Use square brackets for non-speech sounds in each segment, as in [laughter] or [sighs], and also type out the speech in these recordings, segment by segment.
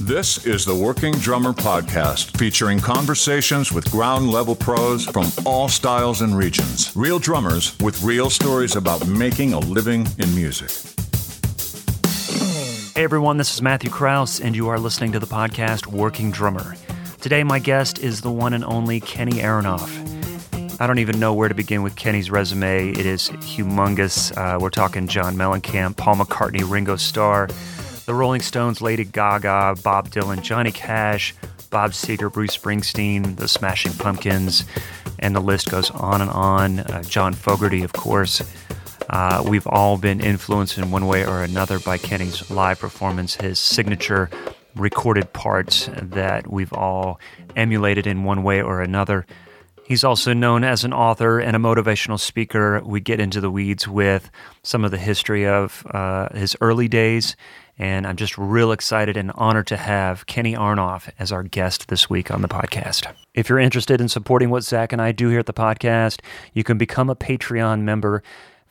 This is the Working Drummer Podcast, featuring conversations with ground level pros from all styles and regions. Real drummers with real stories about making a living in music. Hey everyone, this is Matthew Kraus, and you are listening to the podcast Working Drummer. Today, my guest is the one and only Kenny Aronoff. I don't even know where to begin with Kenny's resume. It is humongous. Uh, we're talking John Mellencamp, Paul McCartney, Ringo Starr, the Rolling Stones, Lady Gaga, Bob Dylan, Johnny Cash, Bob Seger, Bruce Springsteen, the Smashing Pumpkins, and the list goes on and on. Uh, John Fogerty, of course. Uh, we've all been influenced in one way or another by Kenny's live performance, his signature recorded parts that we've all emulated in one way or another. He's also known as an author and a motivational speaker. We get into the weeds with some of the history of uh, his early days, and I'm just real excited and honored to have Kenny Aronoff as our guest this week on the podcast. If you're interested in supporting what Zach and I do here at the podcast, you can become a Patreon member.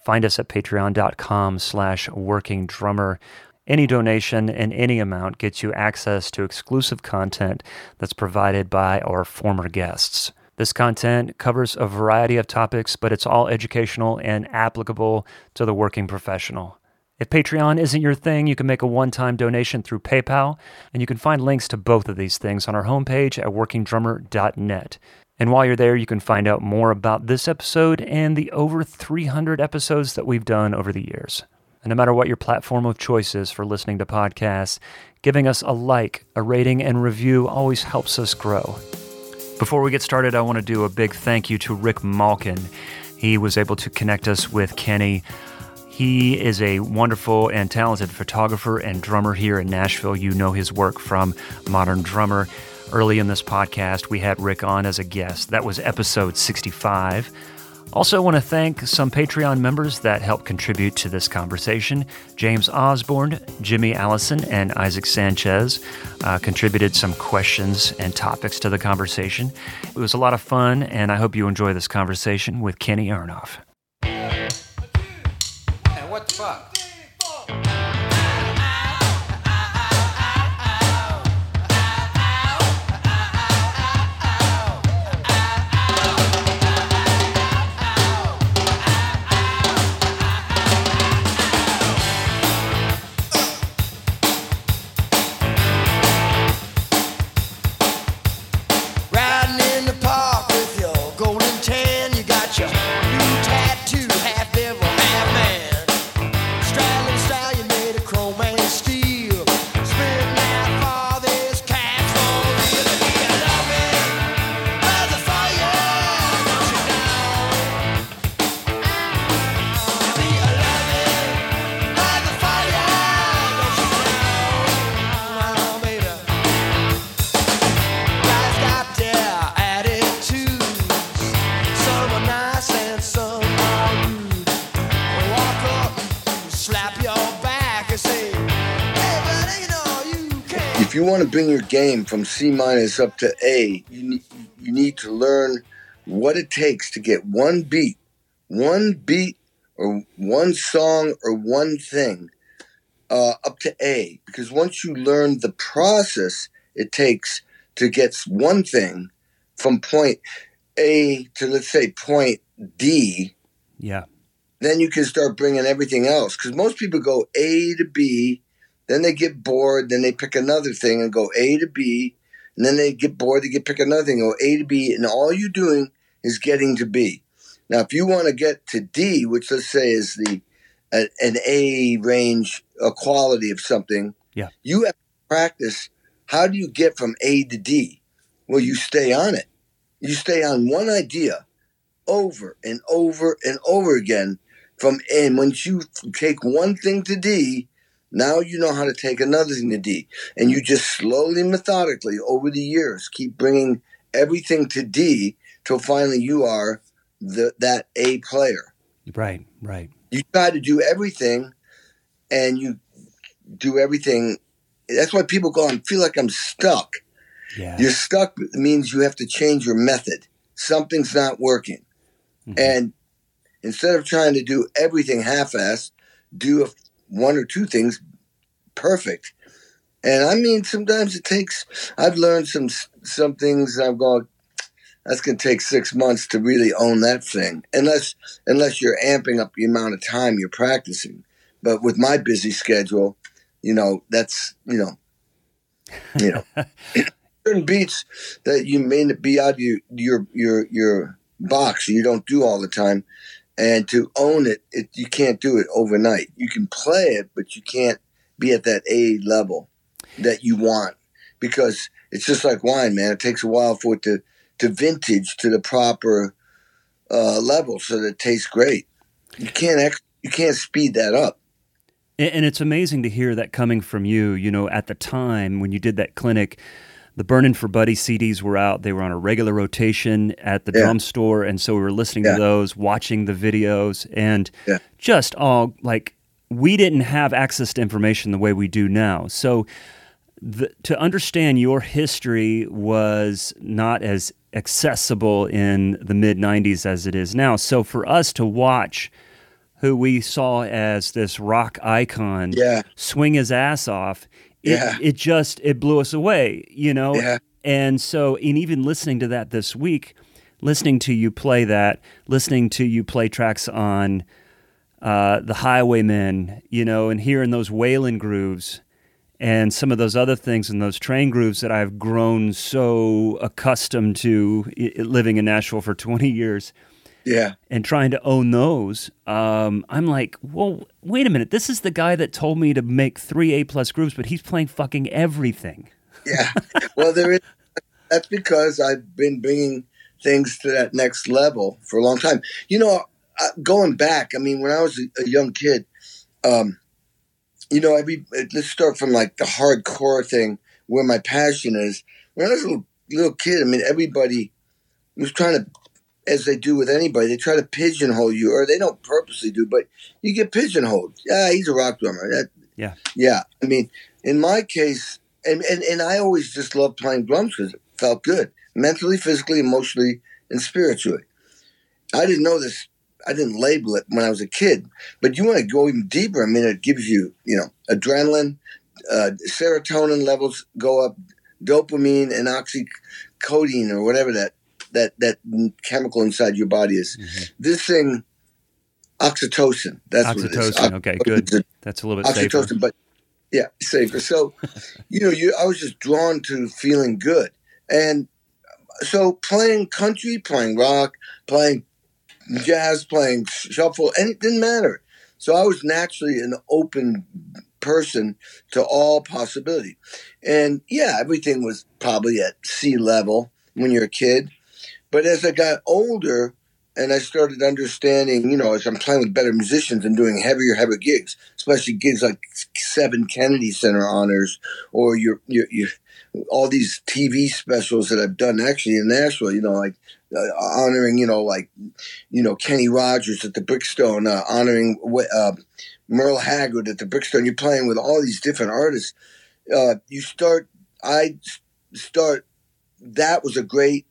Find us at patreon.com slash working drummer. Any donation in any amount gets you access to exclusive content that's provided by our former guests. This content covers a variety of topics, but it's all educational and applicable to the working professional. If Patreon isn't your thing, you can make a one time donation through PayPal, and you can find links to both of these things on our homepage at workingdrummer.net. And while you're there, you can find out more about this episode and the over 300 episodes that we've done over the years. And no matter what your platform of choice is for listening to podcasts, giving us a like, a rating, and review always helps us grow. Before we get started, I want to do a big thank you to Rick Malkin. He was able to connect us with Kenny. He is a wonderful and talented photographer and drummer here in Nashville. You know his work from Modern Drummer. Early in this podcast, we had Rick on as a guest. That was episode 65. Also, want to thank some Patreon members that helped contribute to this conversation. James Osborne, Jimmy Allison, and Isaac Sanchez uh, contributed some questions and topics to the conversation. It was a lot of fun, and I hope you enjoy this conversation with Kenny Aronoff. Riding want to bring your game from C minus up to A, you need, you need to learn what it takes to get one beat, one beat, or one song, or one thing uh, up to A. Because once you learn the process it takes to get one thing from point A to, let's say, point D, Yeah. then you can start bringing everything else. Because most people go A to B, then they get bored, then they pick another thing and go A to B, and then they get bored, they get pick another thing, go A to B, and all you're doing is getting to B. Now, if you want to get to D, which let's say is the an A range, a quality of something, Yeah. you have to practice. How do you get from A to D? Well, you stay on it. You stay on one idea over and over and over again from and once you take one thing to D, now you know how to take another thing to D. And you just slowly, methodically, over the years, keep bringing everything to D till finally you are the, that A player. Right, right. You try to do everything and you do everything. That's why people go, I feel like I'm stuck. Yeah. You're stuck means you have to change your method. Something's not working. Mm-hmm. And instead of trying to do everything half assed, do a, one or two things perfect. And I mean, sometimes it takes. I've learned some some things. I've gone. That's to take six months to really own that thing, unless unless you're amping up the amount of time you're practicing. But with my busy schedule, you know, that's you know, you know, [laughs] certain beats that you may not be out of your your your your box you don't do all the time and to own it, it you can't do it overnight. You can play it but you can't be at that a level that you want because it's just like wine man. It takes a while for it to to vintage to the proper uh, level so that it tastes great. You can't ex- you can't speed that up. And it's amazing to hear that coming from you you know at the time when you did that clinic the Burning for Buddy CDs were out. They were on a regular rotation at the yeah. drum store. And so we were listening yeah. to those, watching the videos, and yeah. just all like we didn't have access to information the way we do now. So the, to understand your history was not as accessible in the mid 90s as it is now. So for us to watch who we saw as this rock icon swing his ass off it, yeah. it just it blew us away, you know. Yeah. And so, in even listening to that this week, listening to you play that, listening to you play tracks on uh, the Highwaymen, you know, and hearing those wailing grooves and some of those other things and those train grooves that I've grown so accustomed to living in Nashville for 20 years yeah. And trying to own those, um, I'm like, well, wait a minute. This is the guy that told me to make three A plus groups, but he's playing fucking everything. Yeah. Well, there is. That's because I've been bringing things to that next level for a long time. You know, going back, I mean, when I was a, young kid, um, you know, every let's start from like the hardcore thing where my passion is. When I was a little, little kid, I mean, everybody was trying to as they do with anybody. They try to pigeonhole you, or they don't purposely do, but you get pigeonholed. Yeah, he's a rock drummer. That, yeah, yeah. I mean, in my case, and and, and I always just loved playing drums because it felt good, mentally, physically, emotionally, and spiritually. I didn't know this. I didn't label it when I was a kid, but you want to go even deeper. I mean, it gives you, you know, adrenaline, uh, serotonin levels go up, dopamine and oxycodone or whatever that that that chemical inside your body is. Mm-hmm. This thing, oxytocin. That's oxytocin. Okay, good. That's a little bit oxytocin, safer. but yeah, safer. So, [laughs] you know, you I was just drawn to feeling good, and so playing country, playing rock, playing jazz, playing shuffle, and it didn't matter. So I was naturally an open person to all possibility. And yeah, everything was probably at sea level when you're a kid. But as I got older and I started understanding, you know, as I'm playing with better musicians and doing heavier, heavier gigs, especially gigs like seven Kennedy Center honors or your, your, your all these TV specials that I've done actually in Nashville, you know, like uh, honoring, you know, like, you know, Kenny Rogers at the Bridgestone, uh, honoring uh, Merle Haggard at the Bridgestone. You're playing with all these different artists. Uh, you start, I start, that was a great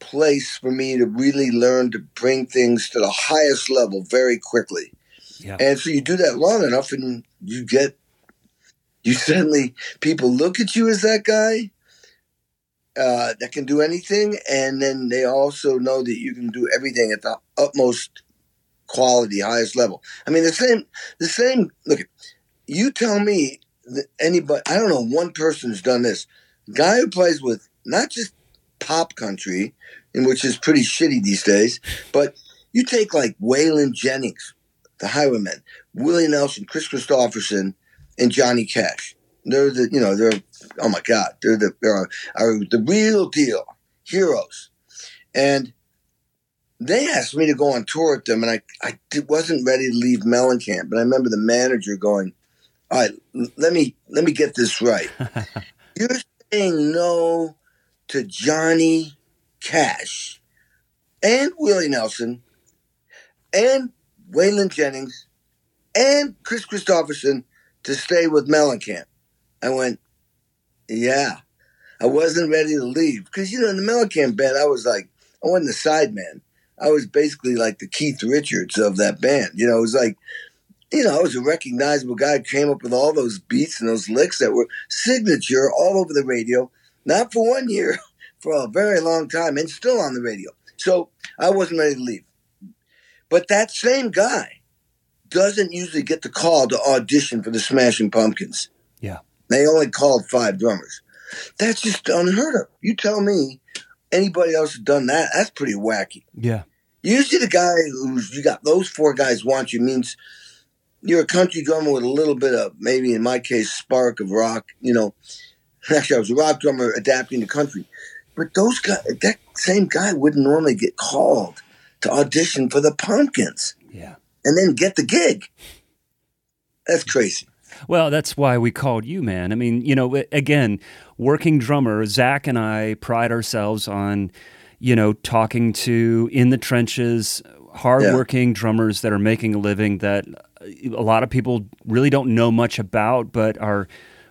place for me to really learn to bring things to the highest level very quickly. Yeah. And so you do that long enough and you get, you suddenly, people look at you as that guy uh, that can do anything. And then they also know that you can do everything at the utmost quality, highest level. I mean, the same, the same, look, you tell me that anybody, I don't know, one person's done this. Guy who plays with not just pop country, in which is pretty shitty these days. But you take like Waylon Jennings, the Highwaymen, Willie Nelson, Kris Kristofferson, and Johnny Cash. They're the you know they're oh my god they're the they're are the real deal heroes, and they asked me to go on tour with them, and I I wasn't ready to leave Mellencamp, but I remember the manager going, "All right, let me let me get this right. [laughs] You're saying no to Johnny Cash and Willie Nelson and Waylon Jennings and Kris Kristofferson to stay with Mellencamp. I went, yeah. I wasn't ready to leave because you know in the Mellencamp band I was like I wasn't the side man. I was basically like the Keith Richards of that band. You know, it was like you know, I was a recognizable guy. Came up with all those beats and those licks that were signature all over the radio. Not for one year, [laughs] for a very long time, and still on the radio. So I wasn't ready to leave. But that same guy doesn't usually get the call to audition for the Smashing Pumpkins. Yeah. They only called five drummers. That's just unheard of. You tell me anybody else has done that, that's pretty wacky. Yeah. Usually the guy who's you got those four guys want you means you're a country drummer with a little bit of maybe in my case spark of rock, you know. Actually I was a rock drummer adapting to country. But those guys that same guy wouldn't normally get called to audition for the pumpkins Yeah. and then get the gig. That's crazy. Well, that's why we called you, man. I mean, you know, again, working drummer, Zach and I pride ourselves on, you know, talking to in the trenches, hardworking drummers that are making a living that uh, a lot of people really don't know much about, but are,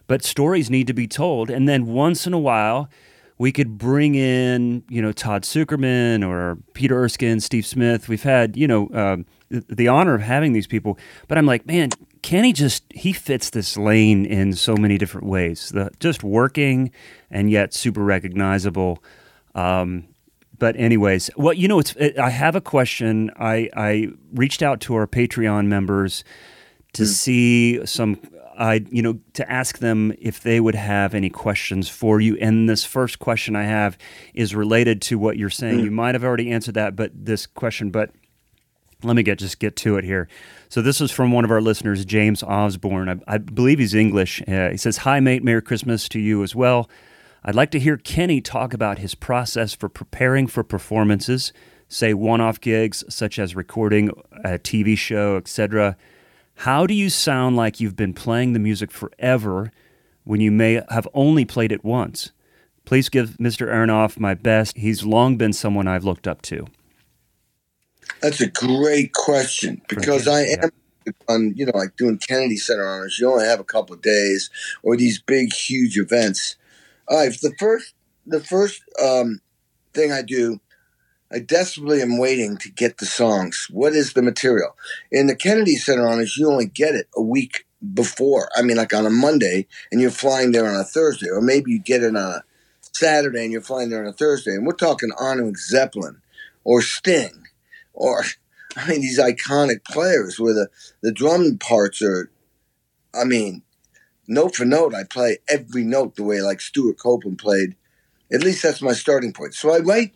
but stories need to be told. And then once in a while, we could bring in, you know, Todd Sucherman or Peter Erskine, Steve Smith. We've had, you know, uh, the honor of having these people. But I'm like, man, Kenny just he fits this lane in so many different ways. The just working and yet super recognizable. Um, but anyways, well, you know, it's I have a question. I I reached out to our Patreon members to see some I you know to ask them if they would have any questions for you. And this first question I have is related to what you're saying. You might have already answered that, but this question, but let me get just get to it here. So this is from one of our listeners, James Osborne. I, I believe he's English. Uh, he says, "Hi, mate. Merry Christmas to you as well. I'd like to hear Kenny talk about his process for preparing for performances, say one-off gigs such as recording a TV show, etc. How do you sound like you've been playing the music forever when you may have only played it once? Please give Mr. Aronoff my best. He's long been someone I've looked up to." That's a great question because I am on, you know, like doing Kennedy Center honors. You only have a couple of days or these big, huge events. All right, the first, the first um, thing I do, I desperately am waiting to get the songs. What is the material? In the Kennedy Center On you only get it a week before. I mean, like on a Monday, and you're flying there on a Thursday, or maybe you get it on a Saturday and you're flying there on a Thursday. And we're talking Arnold Zeppelin or Sting or I mean these iconic players where the, the drum parts are I mean, note for note I play every note the way like Stewart Copeland played. At least that's my starting point. So I write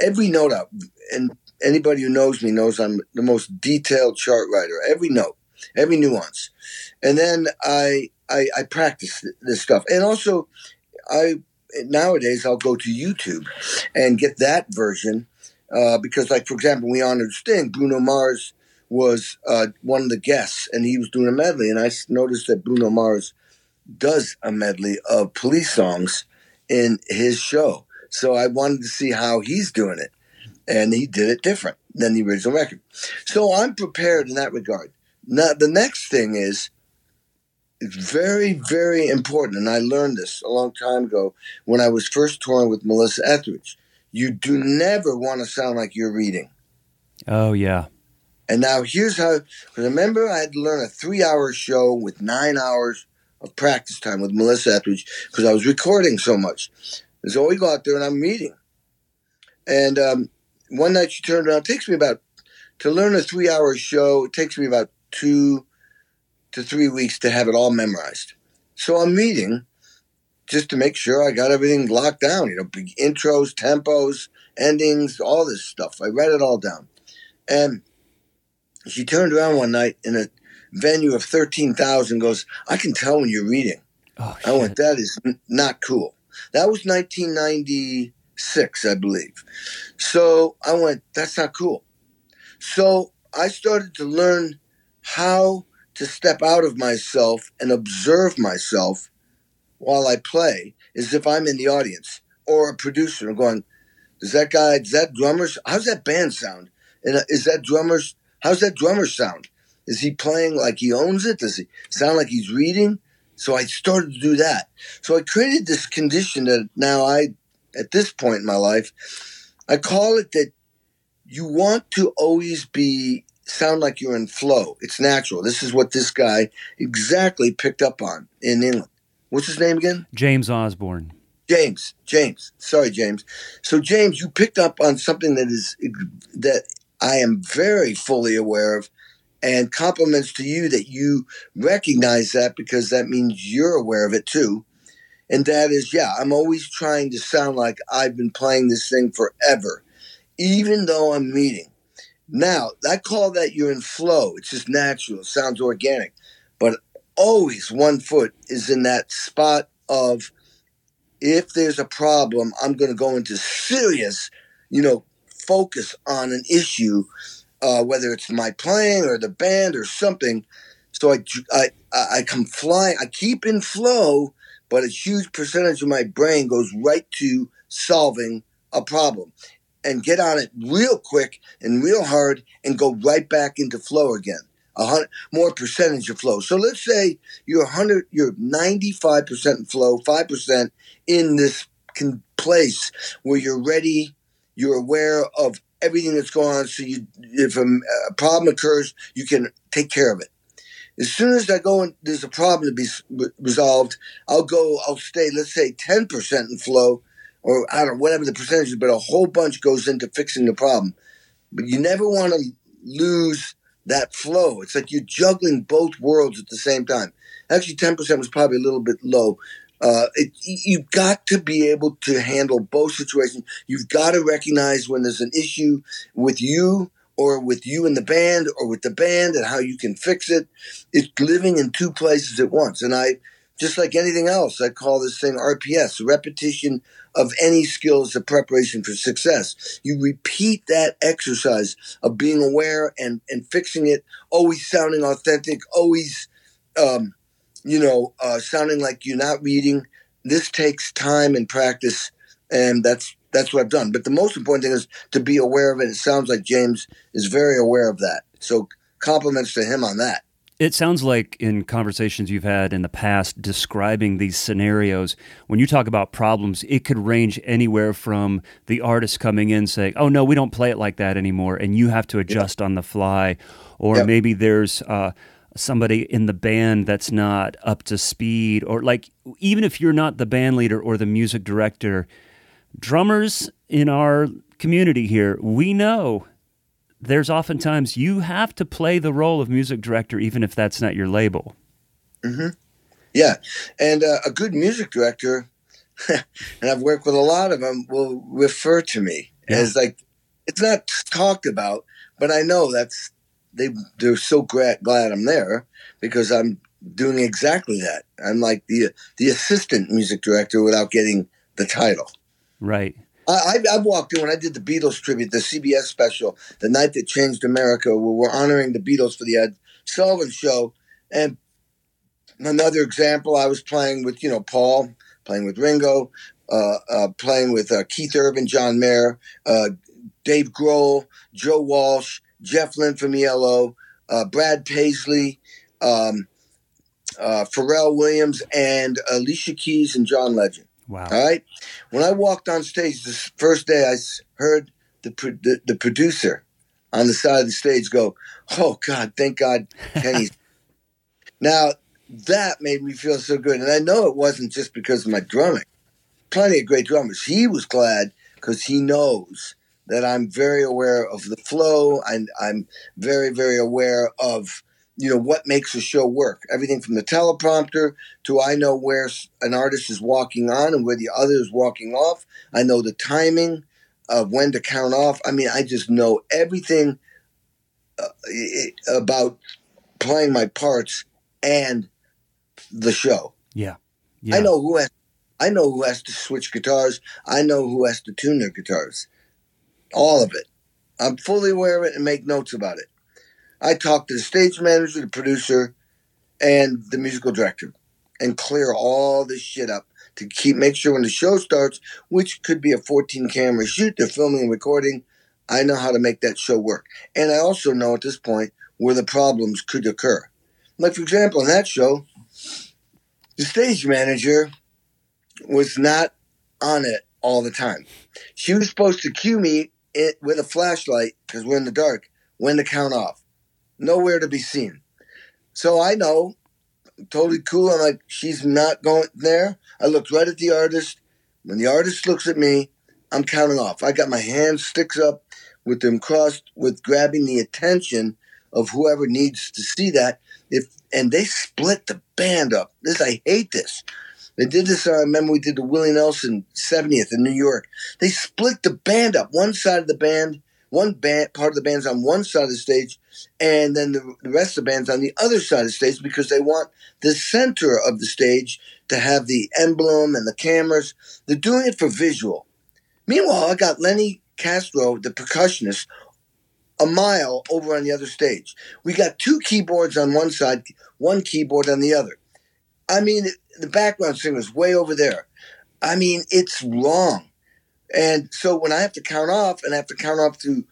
every note out and anybody who knows me knows I'm the most detailed chart writer. Every note, every nuance. And then I I, I practice this stuff. And also I nowadays I'll go to YouTube and get that version uh, because, like for example, we honored Sting. Bruno Mars was uh, one of the guests, and he was doing a medley. And I noticed that Bruno Mars does a medley of police songs in his show. So I wanted to see how he's doing it, and he did it different than the original record. So I'm prepared in that regard. Now the next thing is it's very, very important, and I learned this a long time ago when I was first touring with Melissa Etheridge. You do never want to sound like you're reading. Oh yeah. And now here's how. Remember, I had to learn a three-hour show with nine hours of practice time with Melissa Etheridge because I was recording so much. So we go out there and I'm reading. And um, one night she turned around. It takes me about to learn a three-hour show. It takes me about two to three weeks to have it all memorized. So I'm reading just to make sure I got everything locked down. You know, big intros, tempos, endings, all this stuff. I write it all down. And she turned around one night in a venue of 13,000 goes, I can tell when you're reading. Oh, I went, that is not cool. That was 1996, I believe. So I went, that's not cool. So I started to learn how to step out of myself and observe myself while I play as if I'm in the audience or a producer going, does that guy, does that drummer, how's that band sound? And uh, is that drummer's, how's that drummer sound? Is he playing like he owns it? Does he sound like he's reading? So I started to do that. So I created this condition that now I, at this point in my life, I call it that you want to always be sound like you're in flow. It's natural. This is what this guy exactly picked up on in England. What's his name again? James Osborne. James. James. Sorry, James. So James, you picked up on something that is that I am very fully aware of and compliments to you that you recognize that because that means you're aware of it too. And that is, yeah, I'm always trying to sound like I've been playing this thing forever, even though I'm meeting. Now, I call that you're in flow. It's just natural. It sounds organic. But always one foot is in that spot of if there's a problem, I'm going to go into serious, you know, focus on an issue uh, whether it's my playing or the band or something. So I, I, I come flying, I keep in flow, but a huge percentage of my brain goes right to solving a problem and get on it real quick and real hard and go right back into flow again. A hundred more percentage of flow. So let's say you're hundred, you're ninety five percent in flow, five percent in this place where you're ready, you're aware of everything that's going on. So you, if a, a problem occurs, you can take care of it. As soon as I go and there's a problem to be resolved, I'll go, I'll stay, let's say 10% in flow, or I don't know, whatever the percentage is, but a whole bunch goes into fixing the problem. But you never want to lose that flow. It's like you're juggling both worlds at the same time. Actually, 10% was probably a little bit low uh, it, you've got to be able to handle both situations. You've got to recognize when there's an issue with you or with you and the band or with the band and how you can fix it. It's living in two places at once. And I, just like anything else, I call this thing RPS, repetition of any skills of preparation for success. You repeat that exercise of being aware and, and fixing it, always sounding authentic, always, um, you know, uh, sounding like you're not reading. This takes time and practice, and that's that's what I've done. But the most important thing is to be aware of it. It sounds like James is very aware of that. So compliments to him on that. It sounds like in conversations you've had in the past describing these scenarios, when you talk about problems, it could range anywhere from the artist coming in saying, Oh, no, we don't play it like that anymore. And you have to adjust yeah. on the fly. Or yeah. maybe there's uh, somebody in the band that's not up to speed or like even if you're not the band leader or the music director drummers in our community here we know there's oftentimes you have to play the role of music director even if that's not your label mm-hmm. yeah and uh, a good music director [laughs] and i've worked with a lot of them will refer to me yeah. as like it's not talked about but i know that's they they're so glad glad I'm there because I'm doing exactly that. I'm like the the assistant music director without getting the title. Right. I, I've walked in when I did the Beatles tribute, the CBS special, the night that changed America, where we're honoring the Beatles for the Ed Sullivan Show, and another example, I was playing with you know Paul, playing with Ringo, uh, uh, playing with uh, Keith Urban, John Mayer, uh, Dave Grohl, Joe Walsh, Jeff Lynne from ELO, uh, Brad Paisley, um, uh, Pharrell Williams, and Alicia Keys and John Legend. Wow. All right. When I walked on stage this first day, I heard the, the, the producer on the side of the stage go, "Oh God, thank God, Kenny's." [laughs] now that made me feel so good, and I know it wasn't just because of my drumming. Plenty of great drummers. He was glad because he knows that I'm very aware of the flow and I'm very, very aware of, you know, what makes a show work. Everything from the teleprompter to I know where an artist is walking on and where the other is walking off. I know the timing of when to count off. I mean, I just know everything uh, about playing my parts and the show. Yeah. yeah. I know who has I know who has to switch guitars. I know who has to tune their guitars all of it. I'm fully aware of it and make notes about it. I talk to the stage manager, the producer, and the musical director and clear all this shit up to keep make sure when the show starts, which could be a 14 camera shoot, they're filming and recording. I know how to make that show work. And I also know at this point where the problems could occur. Like, for example, in that show, the stage manager was not on it all the time. She was supposed to cue me it with a flashlight because we're in the dark when to count off. nowhere to be seen. So I know, totally cool. I'm like, she's not going there. I looked right at the artist. When the artist looks at me, I'm counting off. I got my hands sticks up with them crossed, with grabbing the attention of whoever needs to see that. If and they split the band up. This I hate this. They did this. Uh, I remember we did the Willie Nelson 70th in New York. They split the band up. One side of the band, one band part of the band's on one side of the stage, and then the, the rest of the band's on the other side of the stage because they want the center of the stage to have the emblem and the cameras. They're doing it for visual. Meanwhile, I got Lenny Castro, the percussionist, a mile over on the other stage. We got two keyboards on one side, one keyboard on the other. I mean, the background singer's way over there. I mean, it's wrong. And so when I have to count off and I have to count off to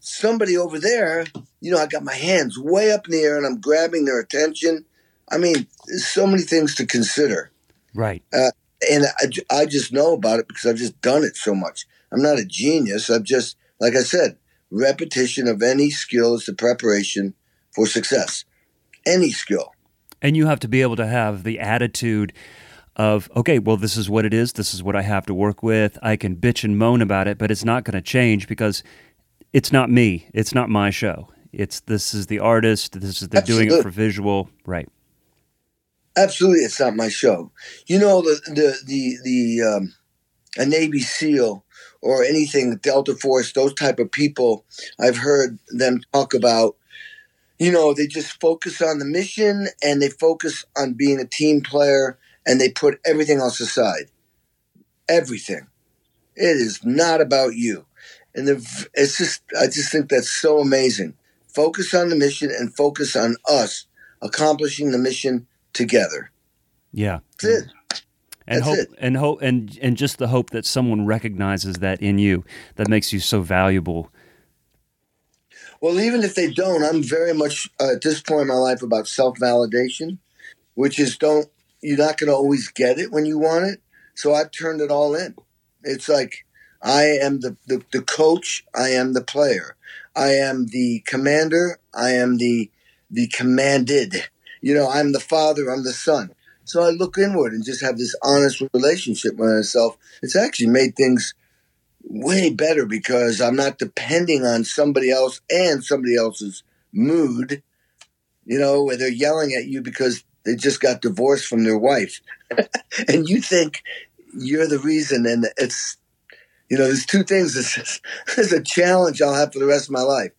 somebody over there, you know, I got my hands way up in the air and I'm grabbing their attention. I mean, there's so many things to consider. Right. Uh, and I, I just know about it because I've just done it so much. I'm not a genius. I've just, like I said, repetition of any skill is the preparation for success. Any skill. And you have to be able to have the attitude of, okay, well, this is what it is. This is what I have to work with. I can bitch and moan about it, but it's not going to change because it's not me. It's not my show. It's this is the artist. This is they're doing it for visual, right? Absolutely, it's not my show. You know the the the the um, a Navy SEAL or anything Delta Force, those type of people. I've heard them talk about. You know, they just focus on the mission and they focus on being a team player and they put everything else aside. Everything. It is not about you. And the, it's just, I just think that's so amazing. Focus on the mission and focus on us accomplishing the mission together. Yeah. That's it. And That's hope it. and hope and and just the hope that someone recognizes that in you that makes you so valuable. Well, even if they don't, I'm very much uh, at this point in my life about self validation, which is don't, you're not going to always get it when you want it. So I've turned it all in. It's like I am the, the, the coach, I am the player, I am the commander, I am the, the commanded. You know, I'm the father, I'm the son. So I look inward and just have this honest relationship with myself. It's actually made things way better because I'm not depending on somebody else and somebody else's mood, you know, where they're yelling at you because they just got divorced from their wife. [laughs] and you think you're the reason. And it's, you know, there's two things. [laughs] This is a challenge I'll have for the rest of my life.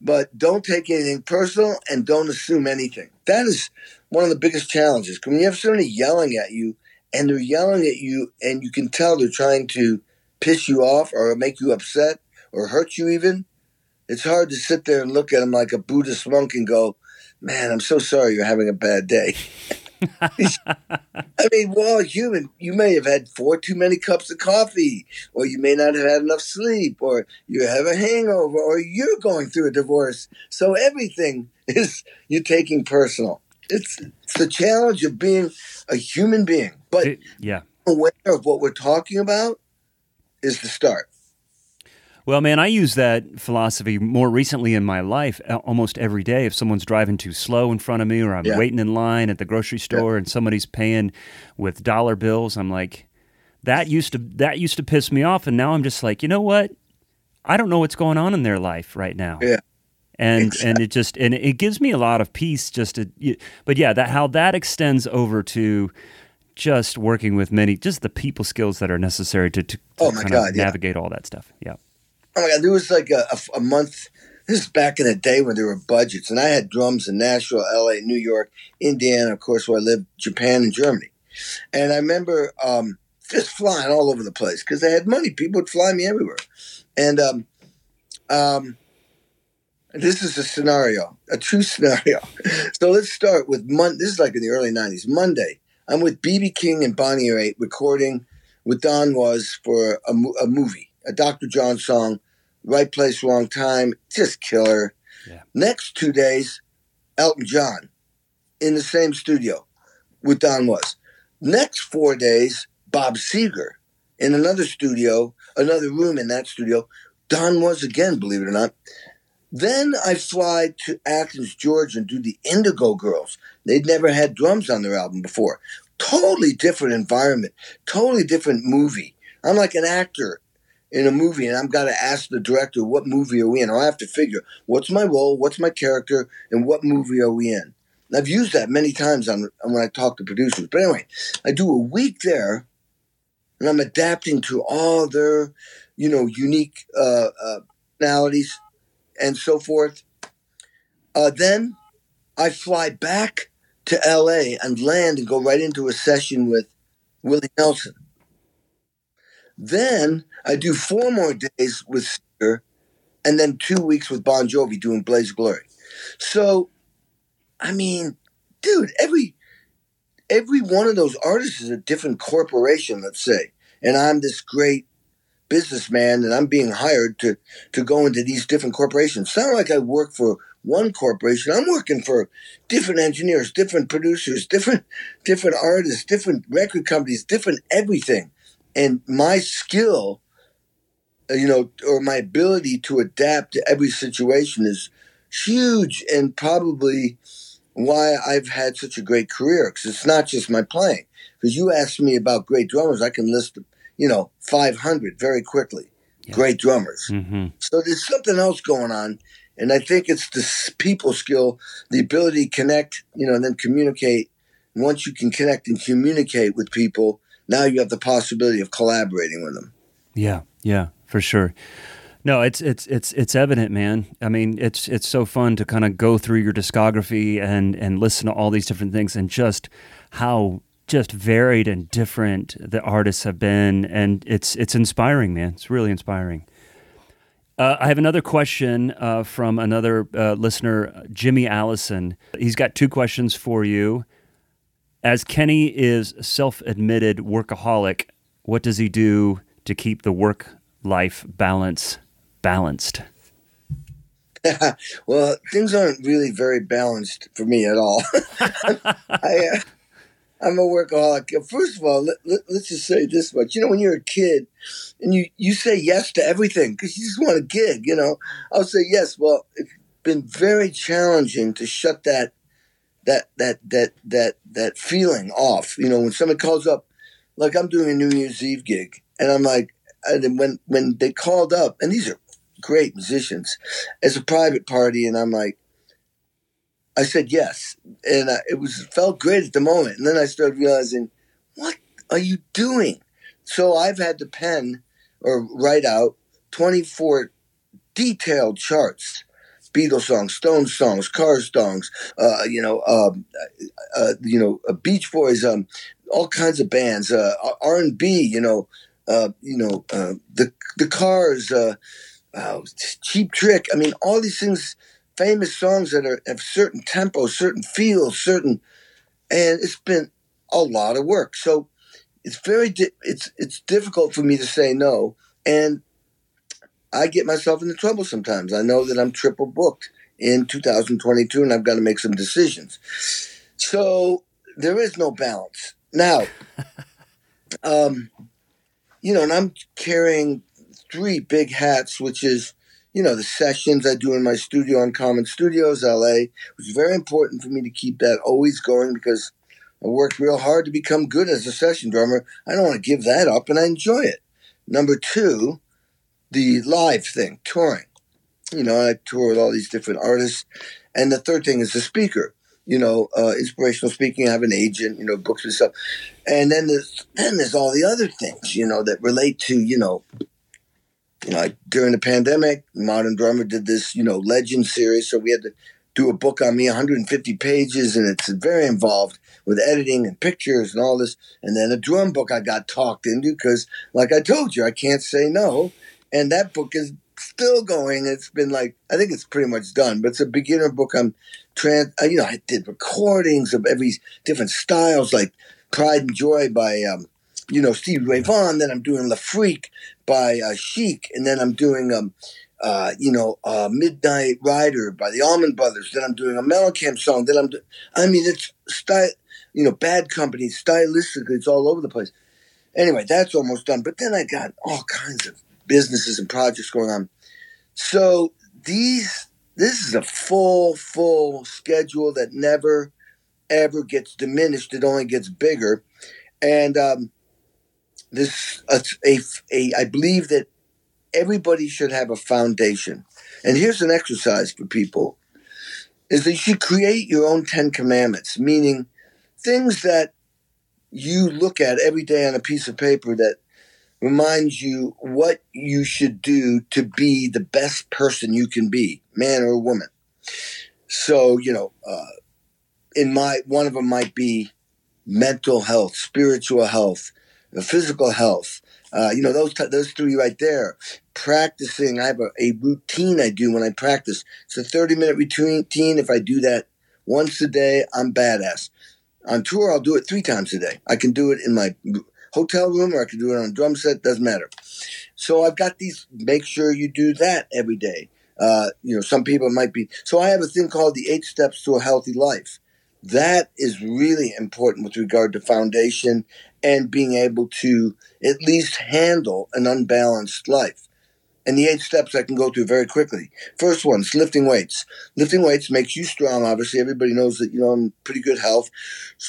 But don't take anything personal and don't assume anything. That is one of the biggest challenges. When you have somebody yelling at you and they're yelling at you and you can tell they're trying to piss you off or make you upset or hurt you even, it's hard to sit there and look at him like a Buddhist monk and go, man, I'm so sorry you're having a bad day. [laughs] I mean, we're all human. You may have had four too many cups of coffee, or you may not have had enough sleep, or you have a hangover, or you're going through a divorce. So everything [laughs] is you're taking personal. It's, it's the challenge of being a human being. But It- yeah. aware of what we're talking about is the start. Well, man, I use that philosophy more recently in my life almost every day. If someone's driving too slow in front of me or I'm Yeah. waiting in line at the grocery store and somebody's paying with dollar bills, I'm like that used to that used to piss me off and now I'm just like, "You know what? I don't know what's going on in their life right now." Yeah. And and it just and it gives me a lot of peace just to but yeah, that how that extends over to just working with many just the people skills that are necessary to, to, Oh my kind God, yeah. navigate all that stuff. Yeah. Oh my god, there was like a, a, a month. This is back in the day when there were budgets, and I had drums in Nashville, L.A., New York, Indiana, of course, where I lived, Japan, and Germany. And I remember um, just flying all over the place because they had money. People would fly me everywhere. And um, um, this is a scenario, a true [laughs] scenario. so let's start with Monday. This is like in the early '90s. Monday, I'm with BB King and Bonnie Raitt recording with Don Was for a, a movie, a Dr. John song, right place, wrong time, just killer. Yeah. Next two days, Elton John in the same studio with Don Was. Next four days, Bob Seger in another studio, another room in that studio. Don Was again, believe it or not. Then I fly to Athens, Georgia, and do the Indigo Girls. They'd never had drums on their album before. Totally different environment, totally different movie. I'm like an actor in a movie, and I've got to ask the director, what movie are we in? I have to figure what's my role, what's my character, and what movie are we in. And I've used that many times on, when I talk to producers. But anyway, I do a week there, and I'm adapting to all their, you know, unique uh, uh, personalities and so forth. Uh, then I fly back to LA and land and go right into a session with Willie Nelson. Then I do four more days with Seger and then two weeks with Bon Jovi doing Blaze Glory. So, I mean, dude, every every one of those artists is a different corporation, let's say. And I'm this great businessman and I'm being hired to to go into these different corporations. Not like I work for one corporation. I'm working for different engineers, different producers, different different artists, different record companies, different everything. And my skill, uh, you know, or my ability to adapt to every situation is huge and probably why I've had such a great career because it's not just my playing. Because you asked me about great drummers, I can list you know, 500 very quickly. Yeah. Great drummers. Mm-hmm. So there's something else going on. And I think it's the people skill, the ability to connect, you know, and then communicate. And once you can connect and communicate with people, now you have the possibility of collaborating with them. Yeah, yeah, for sure. No, it's it's it's it's evident, man. I mean, it's it's so fun to kind of go through your discography and and listen to all these different things and just how just varied and different the artists have been, and it's it's inspiring, man. It's really inspiring. Uh, I have another question uh, from another uh, listener, Jimmy Allison. He's got two questions for you. As Kenny is self-admitted workaholic, what does he do to keep the work-life balance balanced? [laughs] well, things aren't really very balanced for me at all. [laughs] I, uh, I'm a workaholic. First of all, let, let, us just say this much. You know, when you're a kid and you, you say yes to everything because you just want a gig, you know, I'll say yes. Well, it's been very challenging to shut that, that, that, that, that, that feeling off. You know, when someone calls up, like I'm doing a New Year's Eve gig and I'm like, and when, when they called up, and these are great musicians, as a private party, and I'm like, I said yes, and I, it was felt great at the moment. And then I started realizing, what are you doing? So I've had to pen or write out 24 detailed charts. Beatles songs, Stones songs, Cars songs, uh, you know, um, uh, uh, you know, uh, Beach Boys, um, all kinds of bands, uh, R and B, you know, uh, you know, the the Cars, Cheap Trick. I mean, all these things famous songs that are have certain tempo, certain feels, certain, and it's been a lot of work. So it's very di- it's it's difficult for me to say no, and I get myself into trouble sometimes. I know that I'm triple booked in 2022, and I've got to make some decisions. So there is no balance now. [laughs] um, you know, and I'm carrying three big hats, which is you know, the sessions I do in my studio Uncommon Studios, LA. It was very important for me to keep that always going because I worked real hard to become good as a session drummer. I don't want to give that up and I enjoy it. Number two, the live thing, touring. You know, I tour with all these different artists. And the third thing is the speaker. You know, uh, inspirational speaking. I have an agent. You know, books and stuff. And then there's then there's all the other things. You know, that relate to you know you know, during the pandemic, Modern Drummer did this, you know, legend series. So we had to do a book on me, 150 pages, and it's very involved with editing and pictures and all this. And then a drum book I got talked into because, like I told you, I can't say no. And that book is still going. It's been like I think it's pretty much done, but it's a beginner book. I'm trans. You know, I did recordings of every different styles, like Pride and Joy by um, you know, Stevie Ray Vaughan. Then I'm doing Le Freak by uh, Chic, and then I'm doing um, uh, you know, uh, Midnight Rider by the Allman Brothers. Then I'm doing a Mellencamp song. Then I'm, do- I mean, it's style, you know, Bad Company stylistically, it's all over the place. Anyway, that's almost done. But then I got all kinds of businesses and projects going on. So these this is a full, full schedule that never, ever gets diminished. It only gets bigger. And um, this, a, a, a, I believe that everybody should have a foundation. And here's an exercise for people is that you should create your own 10 commandments, meaning things that you look at every day on a piece of paper that reminds you what you should do to be the best person you can be, man or woman. So, you know, uh, in my, one of them might be mental health, spiritual health, physical health, uh, you know, those t- those three right there. Practicing, I have a, a, routine I do when I practice. It's a 30 minute routine. If I do that once a day, I'm badass. On tour, I'll do it three times a day. I can do it in my hotel room or I can do it on a drum set, doesn't matter. So I've got these, make sure you do that every day. Uh, you know, some people might be, so I have a thing called the eight steps to a healthy life. That is really important with regard to foundation and being able to at least handle an unbalanced life. And the eight steps I can go through very quickly. First one is lifting weights. Lifting weights makes you strong. Obviously, everybody knows that you know in pretty good health.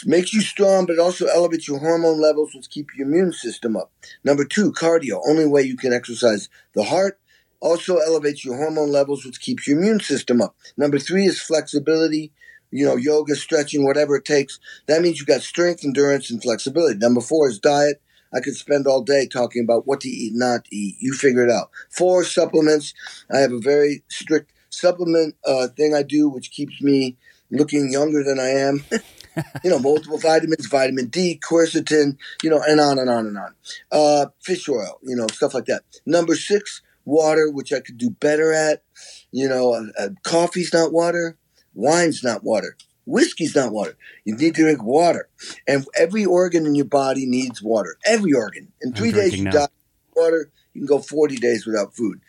Makes you strong, but it also elevates your hormone levels, which keep your immune system up. Number two, cardio. Only way you can exercise the heart. Also elevates your hormone levels, which keeps your immune system up. Number three is flexibility you know, yoga, stretching, whatever it takes. That means you've got strength, endurance, and flexibility. Number four is diet. I could spend all day talking about what to eat, not eat. You figure it out. Four supplements. I have a very strict supplement uh, thing I do, which keeps me looking younger than I am. [laughs] you know, multiple vitamins, vitamin D, quercetin, you know, and on and on and on. Uh, fish oil, you know, stuff like that. Number six, water, which I could do better at. You know, uh, uh coffee's not water. Wine's not water. Whiskey's not water. You need to drink water. And every organ in your body needs water. Every organ. In three days, you now. die. Water, you can go 40 days without food.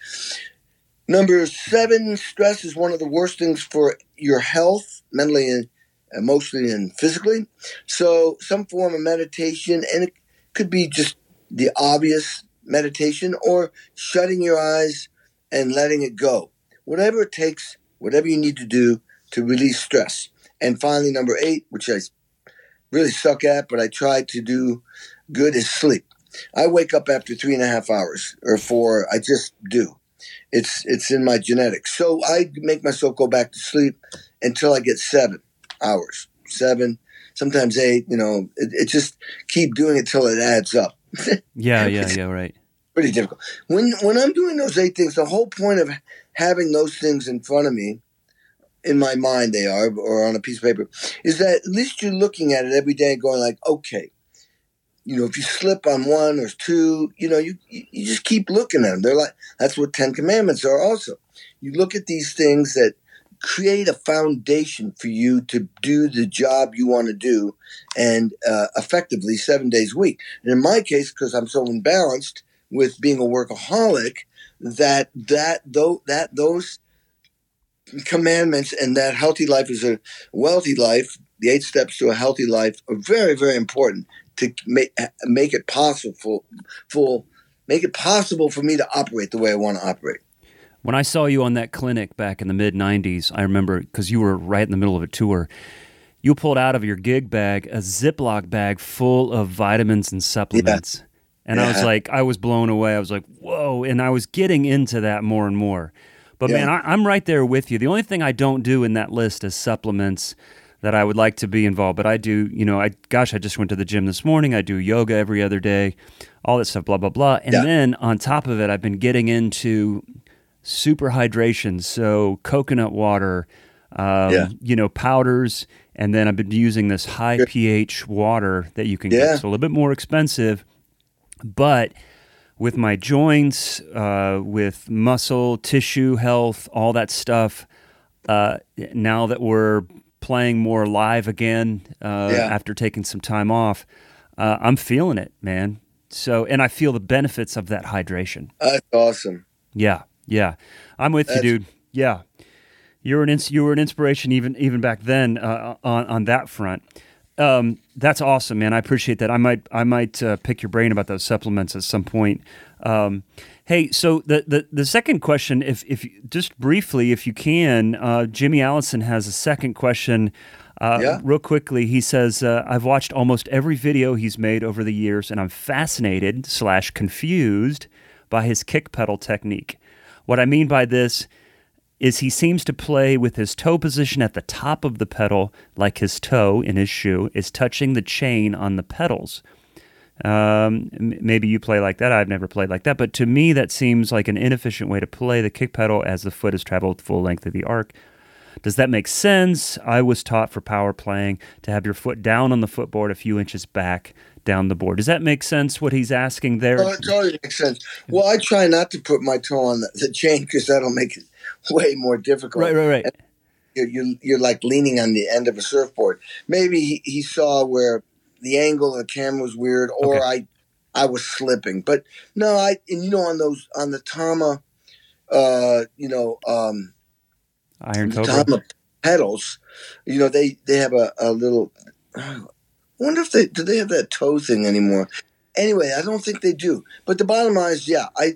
Number seven, stress is one of the worst things for your health, mentally and emotionally and physically. So, some form of meditation, and it could be just the obvious meditation or shutting your eyes and letting it go. Whatever it takes, whatever you need to do to release stress. And finally, number eight, which I really suck at, but I try to do good, is sleep. I wake up after three and a half hours or four. I just do. It's it's in my genetics. So I make myself go back to sleep until I get seven hours, seven, sometimes eight. You know, it, it just keep doing it till it adds up. [laughs] yeah, yeah, yeah, right. Pretty difficult. When when I'm doing those eight things, the whole point of having those things in front of me in my mind they are, or on a piece of paper, is that at least you're looking at it every day and going like, okay, you know, if you slip on one or two, you know, you you just keep looking at them. They're like that's what Ten Commandments are. Also, you look at these things that create a foundation for you to do the job you want to do, and uh, effectively seven days a week. And in my case, because I'm so imbalanced with being a workaholic, that that though that those commandments and that healthy life is a wealthy life, the eight steps to a healthy life are very, very important to make make it possible for make it possible for me to operate the way I want to operate. When I saw you on that clinic back in the mid '90s, I remember because you were right in the middle of a tour. You pulled out of your gig bag a Ziploc bag full of vitamins and supplements. Yeah. And yeah. I was like, I was blown away. I was like, whoa. And I was getting into that more and more. But yeah. man, I, am right there with you. The only thing I don't do in that list is supplements that I would like to be involved. But I do, you know, I gosh, I just went to the gym this morning. I do yoga every other day, all that stuff, blah blah blah. And yeah. then on top of it, I've been getting into super hydration, so coconut water, um, yeah. you know, powders, and then I've been using this high pH water that you can yeah. get. So a little bit more expensive, but with my joints, uh, with muscle, tissue health, all that stuff. Uh, now that we're playing more live again uh, yeah. after taking some time off, uh, I'm feeling it, man. So, and I feel the benefits of that hydration. That's awesome. Yeah, yeah, I'm with That's- you, dude. Yeah, you're an ins- you were an inspiration even even back then uh, on on that front. Um, that's awesome, man. I appreciate that. I might I might uh, pick your brain about those supplements at some point. Um, hey, so the, the the second question, if if just briefly, if you can, uh, Jimmy Allison has a second question. Uh, Yeah. Real quickly, he says, uh, "I've watched almost every video he's made over the years, and I'm fascinated slash confused by his kick pedal technique. What I mean by this is he seems to play with his toe position at the top of the pedal, like his toe in his shoe is touching the chain on the pedals. Um, maybe you play like that. I've never played like that, but to me, that seems like an inefficient way to play the kick pedal as the foot has traveled the full length of the arc. Does that make sense? I was taught for power playing to have your foot down on the footboard a few inches back down the board. Does that make sense? What he's asking there? Oh, it totally makes sense. Well, I try not to put my toe on the, the chain because that'll make it [laughs] way more difficult. right, right, right. You're, you're, you're like leaning on the end of a surfboard. Maybe he, he saw where the angle of the camera was weird, or Okay. I I was slipping. But no, I and you know on those on the Tama, uh, you know, um, Iron Tama pedals, you know, they they have a, a little. I wonder if they do they have that toe thing anymore. Anyway, I don't think they do. But the bottom line is, yeah, I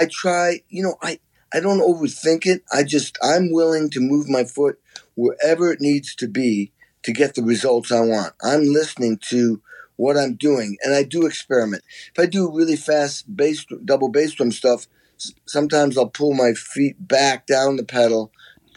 I try. You know, I I don't overthink it. I just I'm willing to move my foot wherever it needs to be to get the results I want. I'm listening to what I'm doing, and I do experiment. If I do really fast bass double bass drum stuff, sometimes I'll pull my feet back down the pedal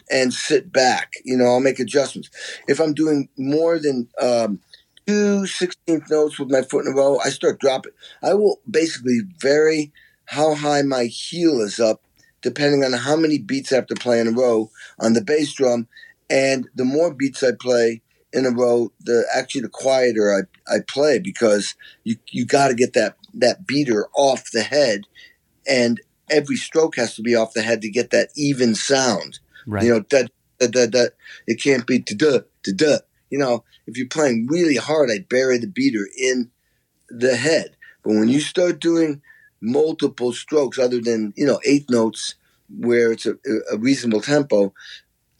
and sit back. You know, I'll make adjustments. If I'm doing more than um, two 16th notes with my foot in a row, I start dropping. I will basically vary how high my heel is up depending on how many beats I have to play in a row on the bass drum. And the more beats I play in a row, the actually the quieter I, I play because you you got to get that that beater off the head, and every stroke has to be off the head to get that even sound. Right. You know, that that that that it can't be da da da da. You know, if you're playing really hard, I bury the beater in the head. But when you start doing multiple strokes, other than you know eighth notes, where it's a, a reasonable tempo,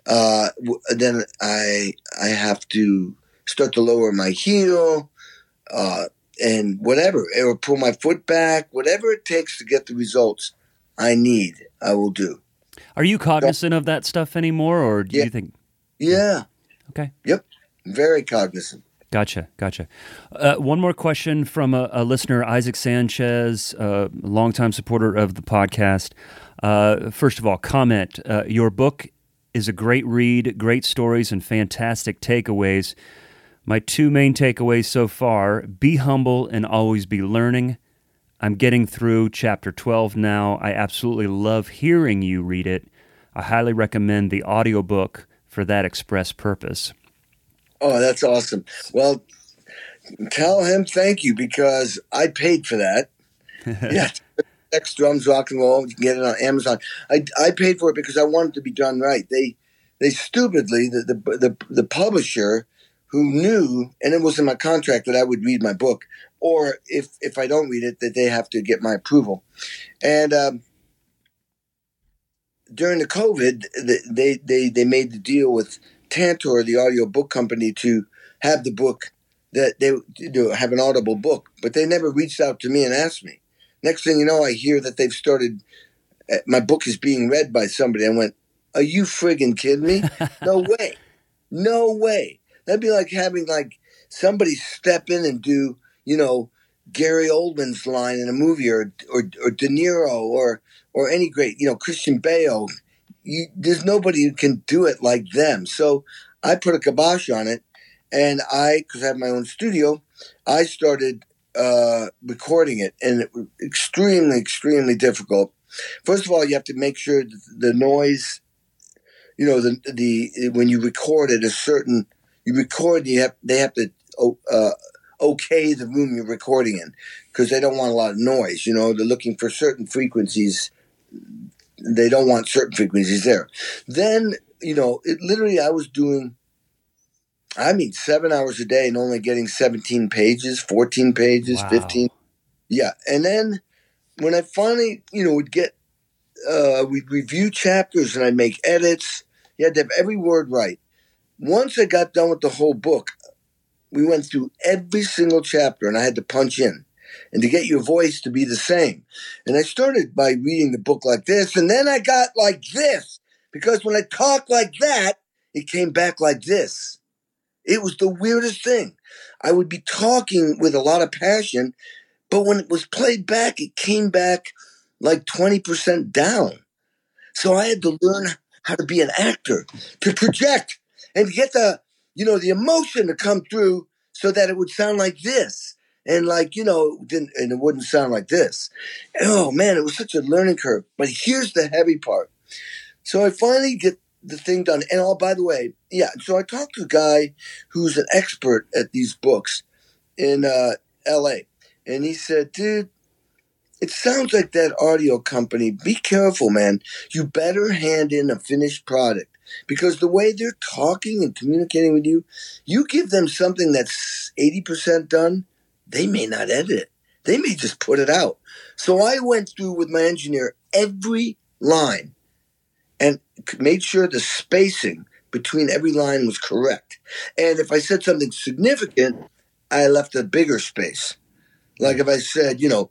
uh, w- then I I have to start to lower my heel, uh, and whatever, or pull my foot back, whatever it takes to get the results I need, I will do. Are you cognizant of that stuff anymore, or do Yeah. you think? Yeah. Okay. Yep. Very cognizant. Gotcha, gotcha. Uh, one more question from a, a listener, Isaac Sanchez, a longtime supporter of the podcast. Uh, first of all, comment: uh, Your book is a great read, great stories, and fantastic takeaways. My two main takeaways so far: be humble and always be learning. I'm getting through chapter 12 now. I absolutely love hearing you read it. I highly recommend the audiobook for that express purpose. Oh, that's awesome. Well, tell him thank you because I paid for that. [laughs] yeah. Sex drums rock and roll. You can get it on Amazon. I, I paid for it because I wanted to be done right. They they stupidly the the the, the publisher who knew and it was in my contract that I would read my book or if if I don't read it that they have to get my approval. And um, during the COVID, the- they they they made the deal with Tantor, the audio book company, to have the book that they you know, have an audible book, but they never reached out to me and asked me. Next thing you know, I hear that they've started. Uh, my book is being read by somebody. I went, "Are you friggin' kidding me? [laughs] No way, no way." That'd be like having like somebody step in and do, you know, Gary Oldman's line in a movie, or or, or De Niro, or or any great, you know, Christian Bale. You, there's nobody who can do it like them. So I put a kibosh on it, and I, because I have my own studio, I started uh, recording it, and it was extremely, extremely difficult. First of all, you have to make sure the noise, you know, the the when you record at a certain, you record, you have they have to uh, okay the room you're recording in because they don't want a lot of noise. You know, they're looking for certain frequencies. They don't want certain frequencies there. Then you know, it literally I was doing. I mean, seven hours a day and only getting 17 pages, 14 pages, Wow. 15. Yeah. And then when I finally, you know, would get, uh, we'd review chapters and I'd make edits. You had to have every word right. Once I got done with the whole book, we went through every single chapter and I had to punch in and to get your voice to be the same. And I started by reading the book like this, and then I got like this because when I talked like that, it came back like this. It was the weirdest thing. I would be talking with a lot of passion, but when it was played back, it came back like 20% down. So I had to learn how to be an actor, to project and get the, you know, the emotion to come through so that it would sound like this. And like, you know, didn't, and it wouldn't sound like this. Oh man, it was such a learning curve. But here's the heavy part. So I finally get the thing done. And oh, by the way, yeah. So I talked to a guy who's an expert at these books in uh, L.A. And he said, dude, it sounds like that audio company. Be careful, man. You better hand in a finished product because the way they're talking and communicating with you, you give them something that's 80% done, they may not edit it. They may just put it out. So I went through with my engineer every line and made sure the spacing between every line was correct. And if I said something significant, I left a bigger space. Like if I said, you know,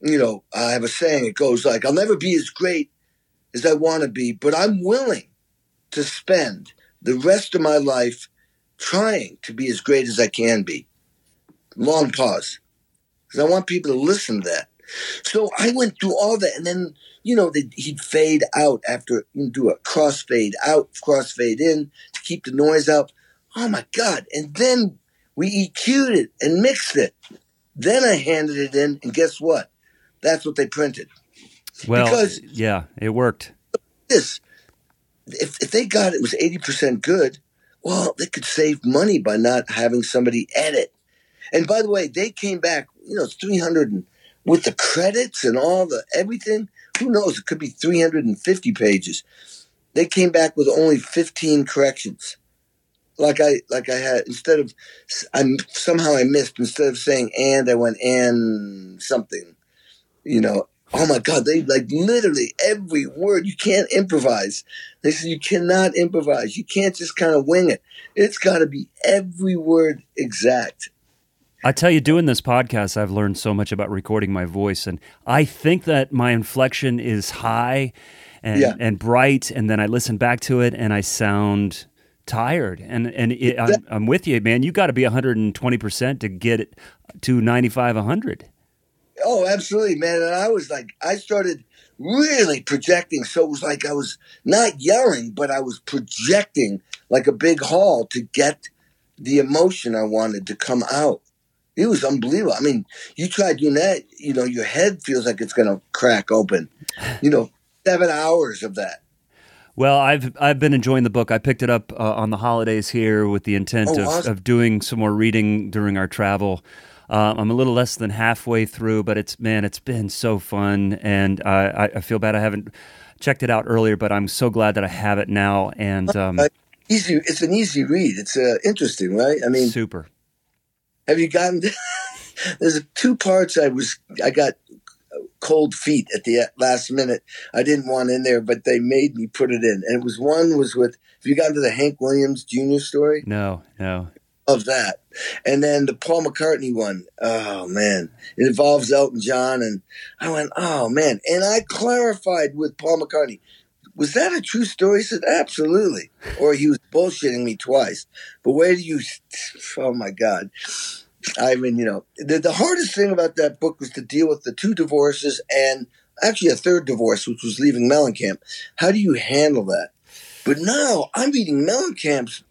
you know, I have a saying, it goes like, I'll never be as great as I want to be, but I'm willing to spend the rest of my life trying to be as great as I can be. Long pause. Because I want people to listen to that. So I went through all that, and then you know he'd fade out after you do a cross fade out, cross fade in to keep the noise out. Oh my god! And then we EQ'd it and mixed it. Then I handed it in, and guess what? That's what they printed. Well, Because- yeah, it worked. This, if if they got it was eighty percent good, well, they could save money by not having somebody edit. And by the way, they came back. You know, it's three hundred and with the credits and all the everything. Who knows? It could be three hundred and fifty pages. They came back with only fifteen corrections. Like I like I had instead of I somehow I missed instead of saying and I went and something. You know, oh my god, they like literally every word. You can't improvise. They said you cannot improvise. You can't just kind of wing it. It's got to be every word exact. I tell you, doing this podcast, I've learned so much about recording my voice, and I think that my inflection is high and, Yeah. and bright, and then I listen back to it and I sound tired. And and it, I'm, I'm with you, man. You got to be 120 percent to get it to 95, 100. Oh, absolutely, man. And I was like, I started really projecting. So it was like I was not yelling, but I was projecting like a big hall to get the emotion I wanted to come out. It was unbelievable. I mean, you try doing that, you know, your head feels like it's going to crack open. You know, seven hours of that. Well, I've I've been enjoying the book. I picked it up uh, on the holidays here with the intent Oh, of, awesome. of doing some more reading during our travel. Uh, I'm a little less than halfway through, but it's man, it's been so fun, and uh, I, I feel bad I haven't checked it out earlier, but I'm so glad that I have it now. And um, Easy. It's an easy read. It's uh, interesting, right? I mean, super. Have you gotten? [laughs] There's two parts. I was I got cold feet at the last minute. I didn't want in there, but they made me put it in. And it was one was with. Have you gotten to the Hank Williams Jr. story No, no. of that? And then the Paul McCartney one. Oh man, it involves Elton John, and I went, oh man. And I clarified with Paul McCartney. Was that a true story? Said, absolutely. Or he was bullshitting me twice. But where do you, oh my God. I mean, you know, the, the hardest thing about that book was to deal with the two divorces and actually a third divorce, which was leaving Mellencamp. How do you handle that? But now I'm reading Mellencamp's,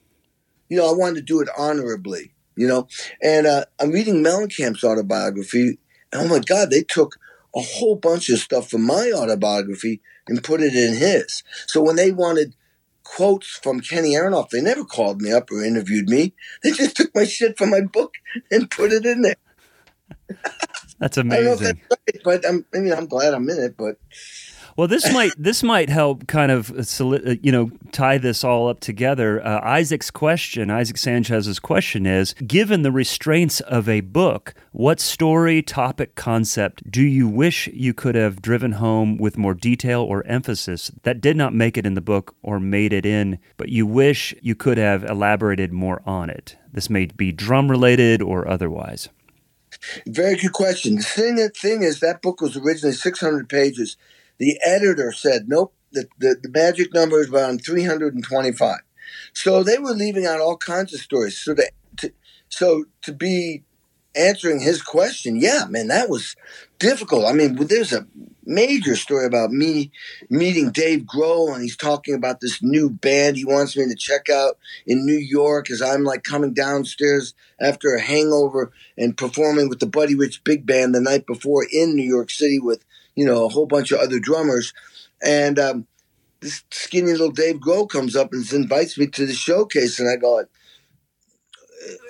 you know, I wanted to do it honorably, you know, and uh, I'm reading Mellencamp's autobiography. And oh my God, they took a whole bunch of stuff from my autobiography and put it in his. So when they wanted quotes from Kenny Aronoff, they never called me up or interviewed me. They [laughs] just took my shit from my book and put it in there. [laughs] That's I don't know if amazing. that's right, but I'm, I mean, I'm glad I'm in it. But Well, this might this might help kind of uh, you know tie this all up together. Uh, Isaac's question, Isaac Sanchez's question is: Given the restraints of a book, what story, topic, concept do you wish you could have driven home with more detail or emphasis that did not make it in the book or made it in, but you wish you could have elaborated more on it? This may be drum related or otherwise. Very good question. The thing, the thing is, that book was originally 600 pages. The editor said, nope, the, the, the magic number is around 325. So they were leaving out all kinds of stories. So to, so to be answering his question, yeah, man, that was difficult. I mean, there's a major story about me meeting Dave Grohl, and he's talking about this new band he wants me to check out in New York as I'm like coming downstairs after a hangover and performing with the Buddy Rich Big Band the night before in New York City with, you know, a whole bunch of other drummers. And um, this skinny little Dave Grohl comes up and invites me to the showcase, and I go,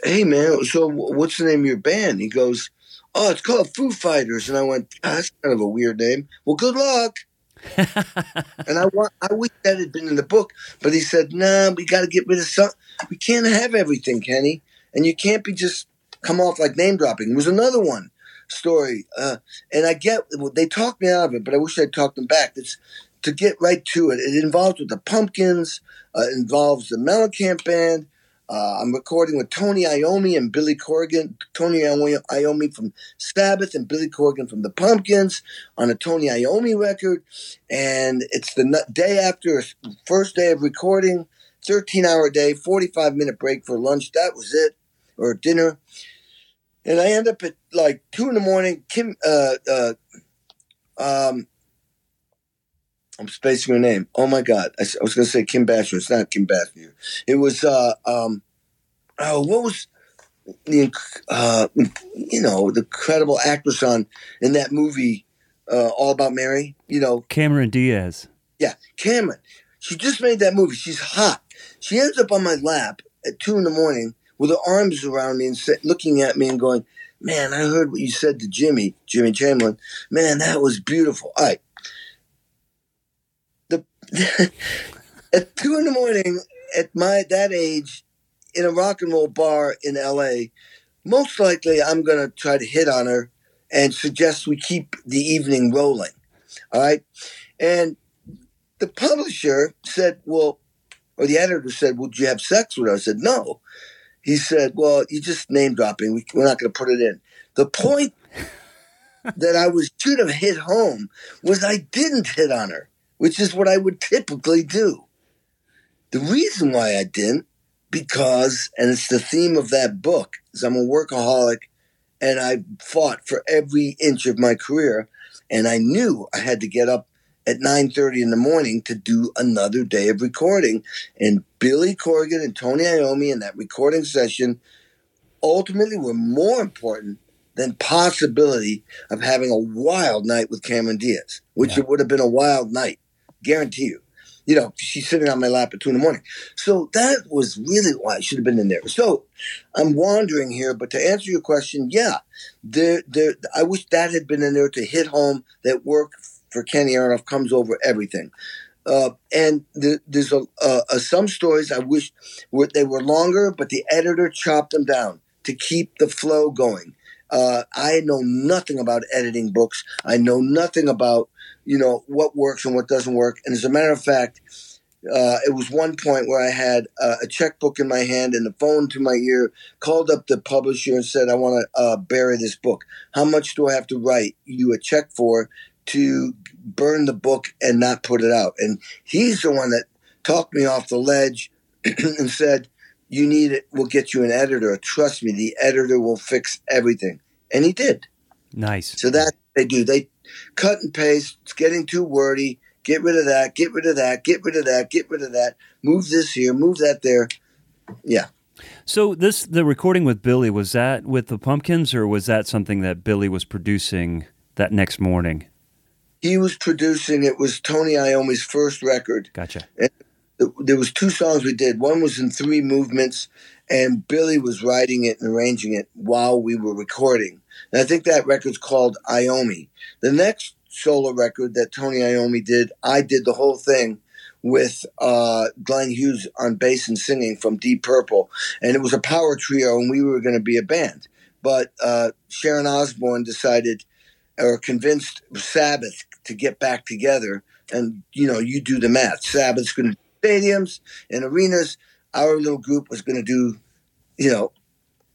hey man, so what's the name of your band? He goes, oh, it's called Foo Fighters. And I went, oh, that's kind of a weird name. Well, good luck. [laughs] and I want, I wish that had been in the book, but he said, nah, we got to get rid of some. We can't have everything, Kenny. And you can't be just come off like name dropping. There was another one story. Uh, and I get, they talked me out of it, but I wish I'd talked them back. It's to get right to it. It involves with the Pumpkins, uh, involves the Mellencamp Band, uh, I'm recording with Tony Iommi and Billy Corgan. Tony Iommi from Sabbath and Billy Corgan from the Pumpkins on a Tony Iommi record. And it's the day after first day of recording, 13 hour day, 45 minute break for lunch. That was it, or dinner. And I end up at like two in the morning. Kim, uh, uh, um, I'm spacing her name. Oh my God. I, I was going to say Kim Basinger. It's not Kim Basinger. It was, uh, um, oh, what was the, uh, you know, the incredible actress on in that movie, uh, All About Mary? You know, Cameron Diaz. Yeah, Cameron. She just made that movie. She's hot. She ends up on my lap at two in the morning with her arms around me and looking at me and going, Man, I heard what you said to Jimmy, Jimmy Chamberlin. Man, that was beautiful. All right. [laughs] at two in the morning, at my that age, in a rock and roll bar in L.A., most likely I'm going to try to hit on her and suggest we keep the evening rolling. All right, and the publisher said, "Well," or the editor said, "Would you have sex with her?" I said, "No." He said, "Well, you just name dropping. We, we're not going to put it in." The point [laughs] that I was should have hit home was I didn't hit on her which is what I would typically do. The reason why I didn't, because, and it's the theme of that book, is I'm a workaholic and I fought for every inch of my career. And I knew I had to get up at 9.30 in the morning to do another day of recording. And Billy Corgan and Tony Iommi in that recording session ultimately were more important than possibility of having a wild night with Cameron Diaz, which yeah. it would have been a wild night. Guarantee you. You know, she's sitting on my lap at two in the morning. So that was really why I should have been in there. So I'm wandering here, but to answer your question, yeah, there, there, I wish that had been in there to hit home that work for Kenny Aronoff comes over everything. Uh, and the, there's a, a, some stories I wish were, they were longer, but the editor chopped them down to keep the flow going. Uh, I know nothing about editing books. I know nothing about you know, what works and what doesn't work. And as a matter of fact, uh, it was one point where I had uh, a checkbook in my hand and the phone to my ear, called up the publisher and said, I want to uh, bury this book. How much do I have to write you a check for to burn the book and not put it out? And he's the one that talked me off the ledge [clears throat] and said, You need it. We'll get you an editor. Trust me, the editor will fix everything. And he did. Nice. So that they do. They cut and paste. It's getting too wordy. Get rid of that. Get rid of that. Get rid of that. Get rid of that. Move this here. Move that there. Yeah. So this the recording with Billy was that with the Pumpkins or was that something that Billy was producing that next morning? He was producing. It was Tony Iommi's first record. Gotcha. And there was two songs we did. One was in three movements, and Billy was writing it and arranging it while we were recording. And I think that record's called Iommi. The next solo record that Tony Iommi did. I did the whole thing with uh, Glenn Hughes on bass and singing from Deep Purple, and it was a power trio, and we were going to be a band. But uh, Sharon Osbourne decided, or convinced Sabbath to get back together, and you know, you do the math. Sabbath's going to stadiums and arenas. Our little group was going to do, you know,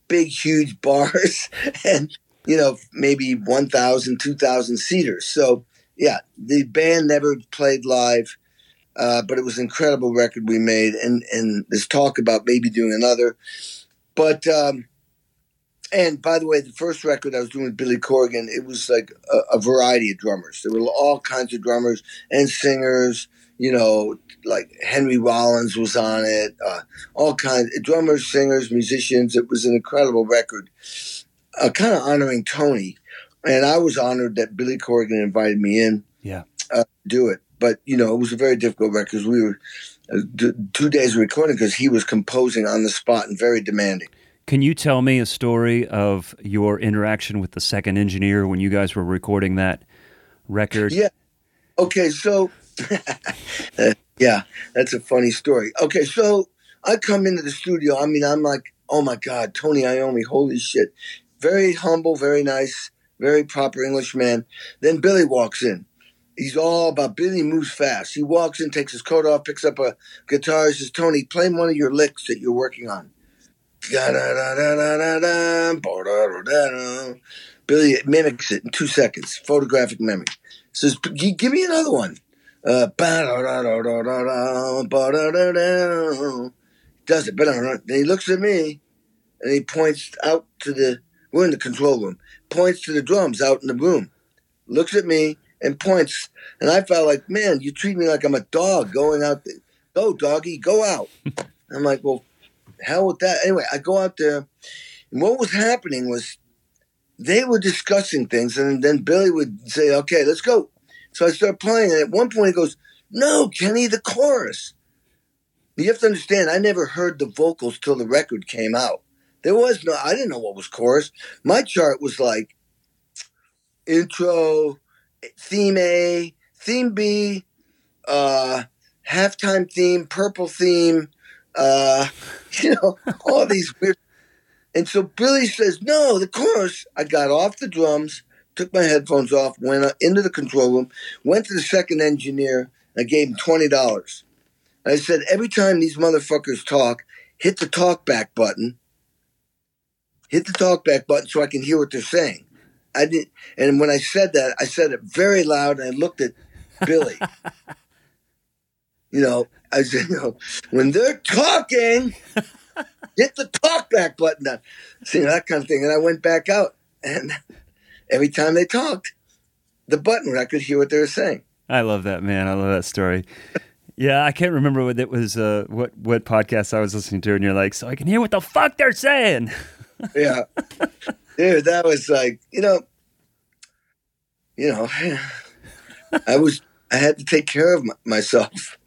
big, huge [laughs] bars, and you know, maybe 1,000, 2,000 seaters. So, yeah, the band never played live, uh, but it was an incredible record we made. And, and there's talk about maybe doing another. But, um, and by the way, the first record I was doing with Billy Corgan, it was like a, a variety of drummers. There were all kinds of drummers and singers, you know, like Henry Rollins was on it, uh, all kinds of drummers, singers, musicians. It was an incredible record uh, kind of honoring Tony, and I was honored that Billy Corgan invited me in. Yeah, uh, do it. But you know, it was a very difficult record because we were uh, d- two days recording because he was composing on the spot and very demanding. Can you tell me a story of your interaction with the second engineer when you guys were recording that record? Yeah. Okay, so [laughs] yeah, that's a funny story. Okay, so I come into the studio. I mean, I'm like, oh my god, Tony Iommi, holy shit! Very humble, very nice, very proper English man. Then Billy walks in. He's all about Billy moves fast. He walks in, takes his coat off, picks up a guitar, says, Tony, play one of your licks that you're working on. Billy mimics it in two seconds, photographic memory. Says, give me another one. Uh, does it. Then he looks at me and he points out to the we're in the control room. Points to the drums out in the room. Looks at me and points. And I felt like, man, you treat me like I'm a dog going out there. Go, doggy, go out. [laughs] I'm like, well, hell with that. Anyway, I go out there. And what was happening was they were discussing things. And then Billy would say, okay, let's go. So I start playing. And at one point he goes, no, Kenny, the chorus. You have to understand, I never heard the vocals till the record came out. There was no, I didn't know what was chorus. My chart was like intro, theme A, theme B, uh, halftime theme, purple theme, uh, [laughs] you know, all these weird. And so Billy says, no, the chorus. I got off the drums, took my headphones off, went into the control room, went to the second engineer, I gave him $20. I said, every time these motherfuckers talk, hit the talk back button hit the talkback button so I can hear what they're saying. I did, and when I said that, I said it very loud, and I looked at Billy. [laughs] you know, I said, you know, when they're talking, hit the talkback button down. See that kind of thing. And I went back out, and every time they talked, the button, I could hear what they were saying. I love that man. I love that story. Yeah, I can't remember what it was. Uh, what what podcast I was listening to, and you're like, so I can hear what the fuck they're saying [laughs] yeah, dude, that was like you know, you know, [sighs] I was I had to take care of myself.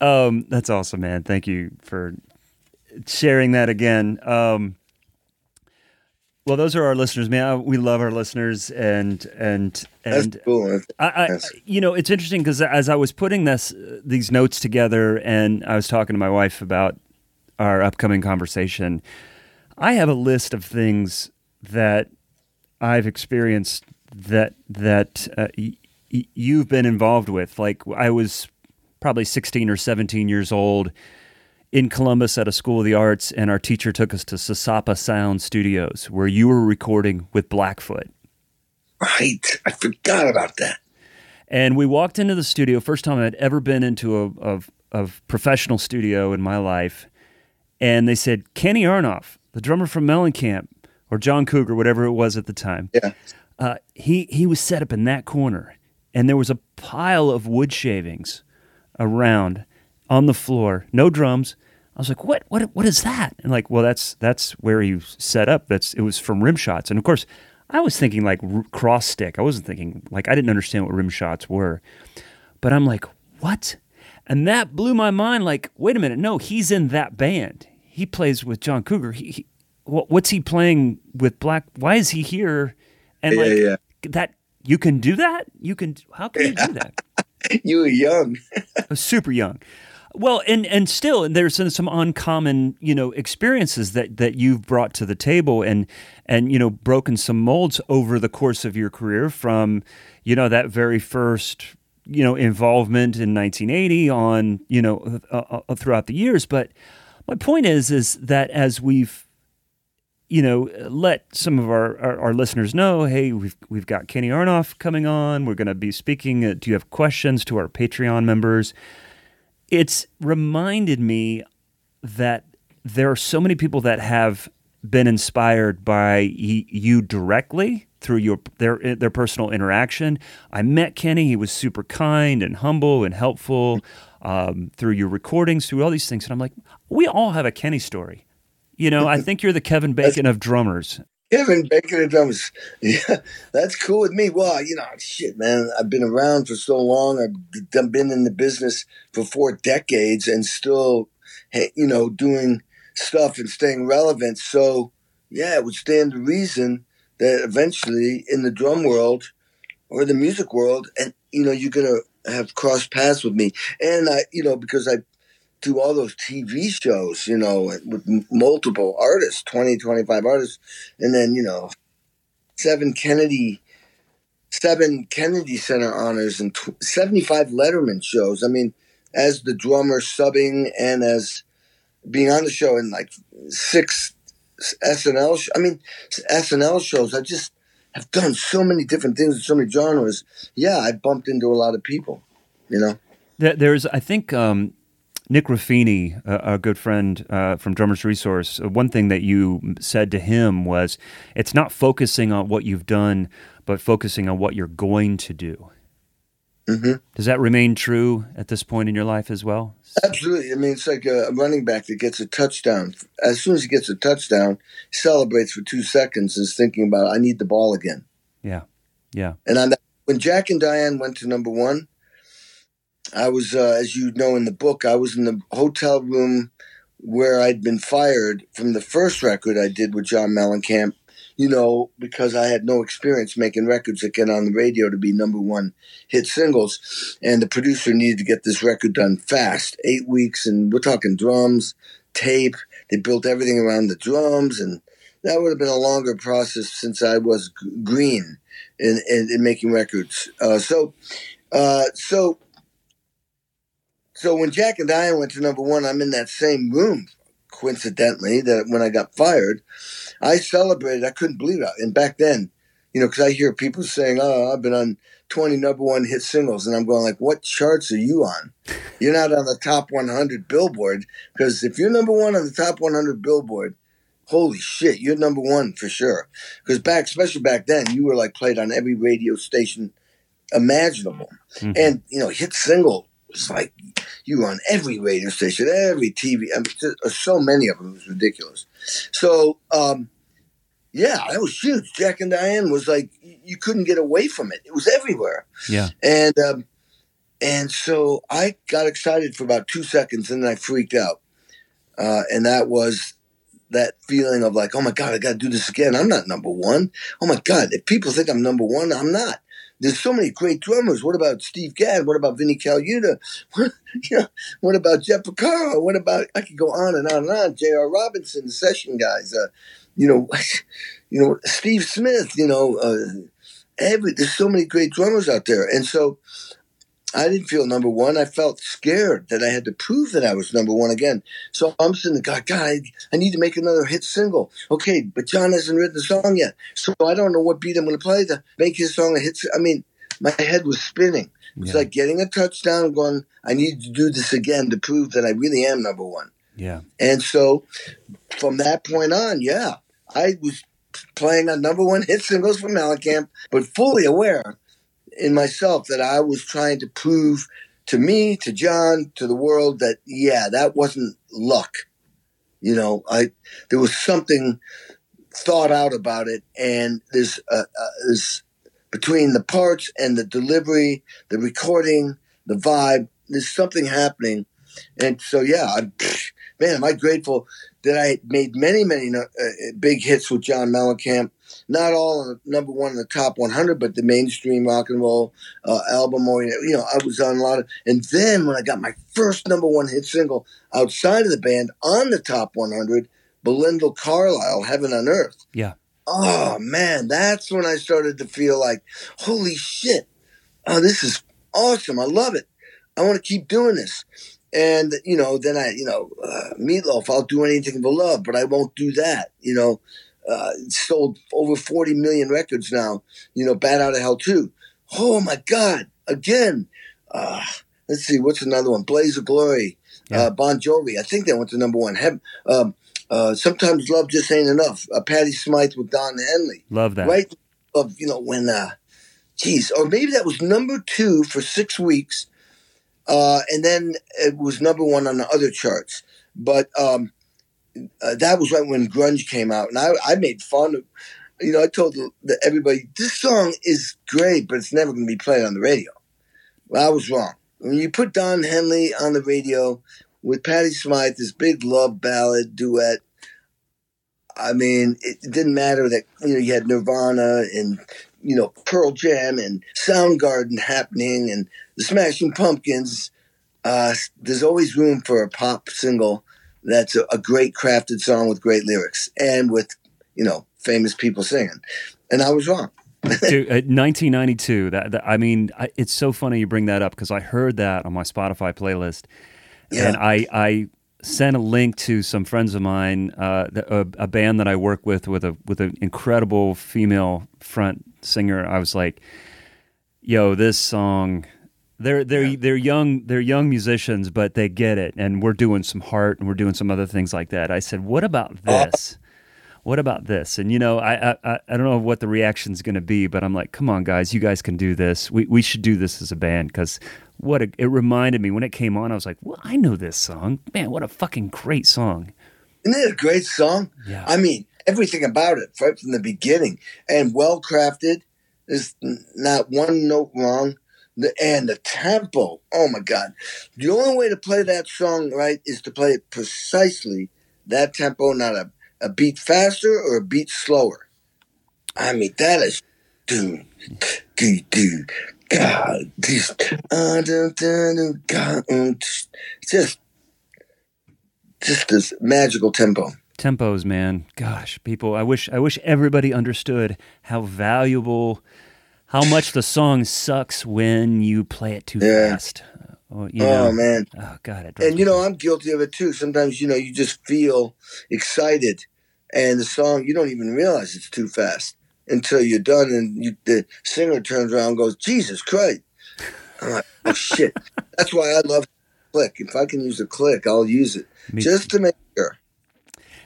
Um, that's awesome, man. Thank you for sharing that again. Um, well, those are our listeners, man. We love our listeners, and and and That's cool. I, I you know, it's interesting because as I was putting this these notes together, and I was talking to my wife about our upcoming conversation, I have a list of things that I've experienced that that uh, y- y- you've been involved with. Like I was probably 16 or 17 years old in Columbus at a school of the arts, and our teacher took us to Sasapa Sound Studios, where you were recording with Blackfoot. Right, I forgot about that. And we walked into the studio. First time I'd ever been into a, a professional studio in my life, and they said Kenny Aronoff, the drummer from Mellencamp or John Cougar, whatever it was at the time. Yeah. Uh, he he was set up in that corner, and there was a pile of wood shavings around on the floor. No drums. I was like, "What? What? What is that?" And like, well, that's that's where he set up. That's it was from rim shots, and of course, I was thinking like r- cross stick. I wasn't thinking like I didn't understand what rim shots were, but I'm like, what? And that blew my mind. Like, wait a minute, no, he's in that band he plays with John Cougar. He, he, what's he playing with Black? Why is he here? And yeah, like yeah. that You can do that? You can how can you do that? [laughs] [laughs] You were young. [laughs] super young. Well, and and still, there's some uncommon, you know, experiences that that you've brought to the table, and and you know, broken some molds over the course of your career. From you know that very first, you know, involvement in 1980 on, you know, uh, uh, throughout the years. But my point is, is that as we've you know, let some of our, our, our, listeners know, hey, we've we've got Kenny Aronoff coming on. We're going to be speaking. Uh, do you have questions to our Patreon members? It's reminded me that there are so many people that have been inspired by y- you directly through your their their personal interaction. I met Kenny; he was super kind and humble and helpful. Um, through your recordings, through all these things, and I'm like, we all have a Kenny story you know, I [laughs] think you're the Kevin Bacon of drummers. Kevin Bacon of drummers. [laughs] Yeah, that's cool with me. Well, you know, shit, man. I've been around for so long. I've been in the business for four decades and still, you know, doing stuff and staying relevant. So, yeah, it would stand to reason that eventually in the drum world or the music world, and, you know, you're going to have crossed paths with me. And I, you know, because I do all those TV shows, you know, with multiple artists, 20, 25 artists, and then, you know, seven Kennedy, seven Kennedy Center honors and 75 Letterman shows. I mean, as the drummer subbing and as being on the show in like six SNL, sh- I mean, SNL shows, I just have done so many different things in so many genres. Yeah, I bumped into a lot of people, you know. There's, I think, um, Nick Ruffini, a, a good friend uh, from Drummers Resource, uh, one thing that you said to him was, "It's not focusing on what you've done, but focusing on what you're going to do." Mm-hmm. Does that remain true at this point in your life as well? Absolutely. I mean, it's like a running back that gets a touchdown. As soon as he gets a touchdown, he celebrates for two seconds and is thinking about, "I need the ball again." Yeah, yeah. And on that, when Jack and Diane went to number one, I was, uh, as you know in the book, I was in the hotel room where I'd been fired from the first record I did with John Mellencamp, you know, because I had no experience making records that get on the radio to be number one hit singles. And the producer needed to get this record done fast, eight weeks. And we're talking drums, tape. They built everything around the drums. And that would have been a longer process since I was green in, in, in, making records. Uh, so, uh, so so when Jack and Diane went to number one, I'm in that same room, coincidentally, that when I got fired, I celebrated. I couldn't believe it. And back then, you know, because I hear people saying, "Oh, I've been on 20 number one hit singles," and I'm going like, "What charts are you on? You're not on the top 100 Billboard because if you're number one on the top 100 Billboard." Holy shit, you're number one for sure. Because back, especially back then, you were like played on every radio station imaginable. Mm-hmm. And, you know, hit single was like you were on every radio station, every TV. I mean, so many of them. It was ridiculous. So, um, yeah, that was huge. Jack and Diane was like you couldn't get away from it. It was everywhere. Yeah. And um, and so I got excited for about two seconds, and then I freaked out. Uh, and that was that feeling of like, oh my god, I got to do this again. I'm not number one. Oh my god, if people think I'm number one, I'm not there's so many great drummers. What about Steve Gadd? What about Vinnie Colaiuta? [laughs] What, you know, what about Jeff Porcaro? What about I could go on and on and on. J.R. Robinson, the session guys. Uh, you know, [laughs] you know Steve Smith. You know, uh, every there's so many great drummers out there, and so I didn't feel number one. I felt scared that I had to prove that I was number one again. So I'm sitting there, God, God, I, I need to make another hit single. Okay, but John hasn't written the song yet. So I don't know what beat I'm going to play to make his song a hit. I mean, my head was spinning. It's yeah. like getting a touchdown and going, I need to do this again to prove that I really am number one. Yeah. And so from that point on, yeah, I was playing on number one hit singles from Mellencamp, but fully aware in myself that I was trying to prove to me, to John, to the world that yeah, that wasn't luck. You know, I there was something thought out about it, and there's uh, uh, there's between the parts and the delivery, the recording, the vibe. There's something happening, and so yeah, I, man, am I grateful that I made many, many uh, big hits with John Mellencamp. Not all number one in the top 100, but the mainstream rock and roll uh, album. Or you know, I was on a lot of. And then when I got my first number one hit single outside of the band on the top 100, Belinda Carlisle, "Heaven on Earth." Yeah. Oh man, that's when I started to feel like, holy shit, oh, this is awesome. I love it. I want to keep doing this. And you know, then I, you know, uh, Meatloaf. I'll do anything for love, but I won't do that. You know, uh, sold over forty million records now. You know, Bat Out of Hell too. Oh my God! Again, uh, let's see, what's another one? Blaze of Glory, Yeah. uh, Bon Jovi. I think that went to number one. Heaven, um, uh, sometimes love just ain't enough. Uh, Patty Smyth with Don Henley. Love that. Right of you know when, uh, geez, or maybe that was number two for six weeks, uh, and then it was number one on the other charts. But um, uh, that was right when grunge came out, and I, I made fun of. You know, I told everybody this song is great, but it's never going to be played on the radio. Well, I was wrong. When you put Don Henley on the radio with Patty Smyth, this big love ballad duet, I mean, it, it didn't matter that you know you had Nirvana and you know Pearl Jam and Soundgarden happening and the Smashing Pumpkins. Uh, there's always room for a pop single that's a, a great crafted song with great lyrics and with you know famous people singing. And I was wrong. [laughs] Dude, uh, 1992. That, that I mean, I, it's so funny you bring that up because I heard that on my Spotify playlist, Yeah. and I I sent a link to some friends of mine, uh, the- a, a band that I work with with a with an incredible female front singer. I was like, "Yo, this song." They're they're they're young they're young musicians, but they get it, and we're doing some heart and we're doing some other things like that. I said, "What about oh. this? What about this?" And you know, I I, I don't know what the reaction's going to be, but I'm like, "Come on, guys, you guys can do this. We we should do this as a band because what a, it reminded me when it came on. I was like, well, I know this song, man. What a fucking great song. Isn't it a great song? Yeah. I mean, everything about it, right from the beginning, and well crafted. There's not one note wrong. The, and the tempo, oh my God. The only way to play that song right is to play it precisely that tempo, not a, a beat faster or a beat slower. I mean, that is. Dude, dude, dude. God. Uh, um, just. Just this magical tempo. Tempos, man. Gosh, people. I wish I wish everybody understood how valuable, how much the song sucks when you play it too Yeah. fast. Oh, you Oh, man. Oh God, it And you know, I'm guilty of it too. Sometimes, you know, you just feel excited, and the song you don't even realize it's too fast until you're done, and you, the singer turns around and goes, "Jesus Christ!" I'm like, "Oh [laughs] shit!" That's why I love click. If I can use a click, I'll use it Me just to make sure.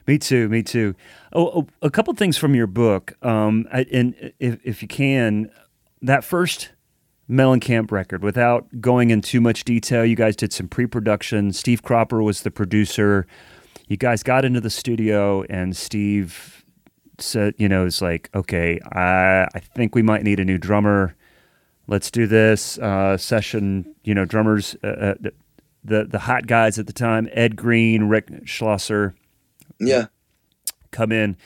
Me too. Me too. Oh, oh a couple things from your book. Um, I, and if if you can, that first Mellencamp record, without going in too much detail, you guys did some pre-production. Steve Cropper was the producer. You guys got into the studio, and Steve said, you know, it's like, okay, I I think we might need a new drummer. Let's do this uh, session. You know, drummers, uh, uh, the, the the hot guys at the time, Ed Greene, Rick Schlosser Yeah, come in.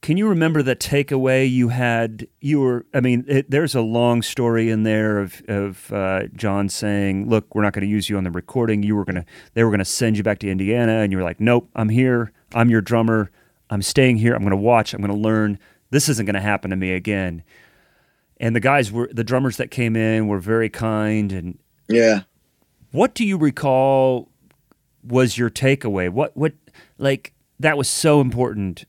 Can you remember the takeaway you had? You were, I mean, it, there's a long story in there of of uh, John saying, "Look, we're not going to use you on the recording. You were going to, they were going to send you back to Indiana, and you were like, nope, I'm here. I'm your drummer. I'm staying here. I'm going to watch. I'm going to learn. This isn't going to happen to me again." And the guys were, the drummers that came in were very kind. And yeah. what do you recall was your takeaway? What, what, like that was so important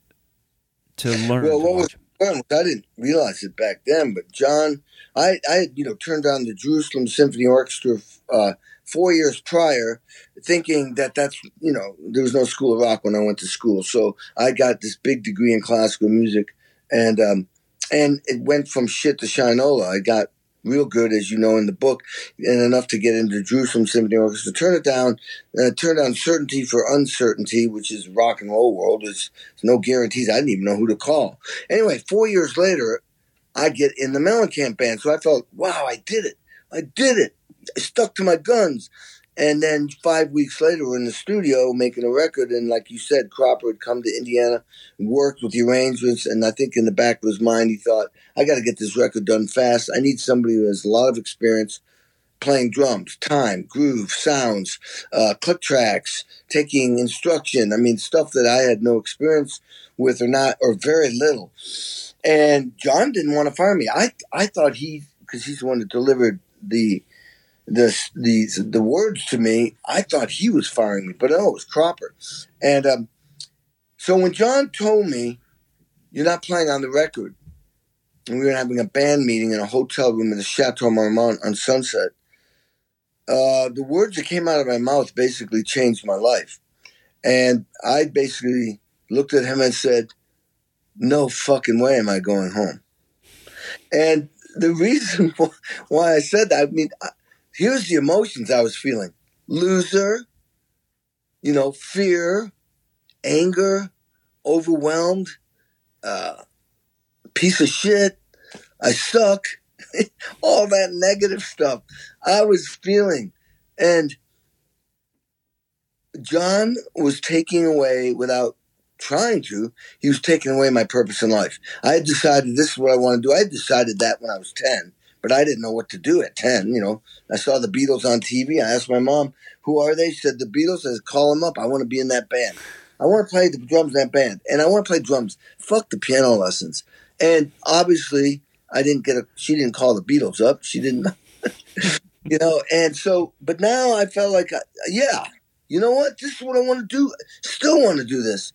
to learn. Well, what was fun I didn't realize it back then, but John, I, I had, you know, turned on the Jerusalem Symphony Orchestra uh, four years prior, thinking that that's, you know, there was no School of Rock when I went to school. So I got this big degree in classical music, and um, and it went from shit to shinola. I got real good, as you know in the book, and enough to get into Jerusalem Symphony Orchestra. Turn it down, uh, turn down certainty for uncertainty, which is rock and roll world. There's, no guarantees. I didn't even know who to call. Anyway, four years later, I get in the Mellencamp band. So I felt, wow, I did it. I did it. I stuck to my guns. And then five weeks later, we're in the studio making a record. And like you said, Cropper had come to Indiana, worked with the arrangements. And I think in the back of his mind, he thought, I got to get this record done fast. I need somebody who has a lot of experience playing drums, time, groove, sounds, uh, click tracks, taking instruction. I mean, stuff that I had no experience with or not, or very little. And John didn't want to fire me. I, I thought he, because he's the one that delivered the the the the words to me, I thought he was firing me, but no, it was Cropper. And um, so when John told me, "You're not playing on the record," and we were having a band meeting in a hotel room in the Chateau Marmont on Sunset, uh, the words that came out of my mouth basically changed my life. And I basically looked at him and said, "No fucking way am I going home." And the [laughs] reason why I said that, I mean, here's the emotions I was feeling loser, you know, fear, anger, overwhelmed, uh, piece of shit, I suck, [laughs] all that negative stuff I was feeling. And John was taking away without trying to, he was taking away my purpose in life. I had decided this is what I want to do. I had decided that when I was 10 but I didn't know what to do at 10. You know, I saw the Beatles on TV. I asked my mom, who are they? She said, the Beatles. I said, call them up. I want to be in that band. I want to play the drums in that band. And I want to play drums. Fuck the piano lessons. And obviously, I didn't get a, she didn't call the Beatles up. She didn't, [laughs] you know, and so, but now I felt like, uh, yeah, you know what? This is what I want to do. Still want to do this.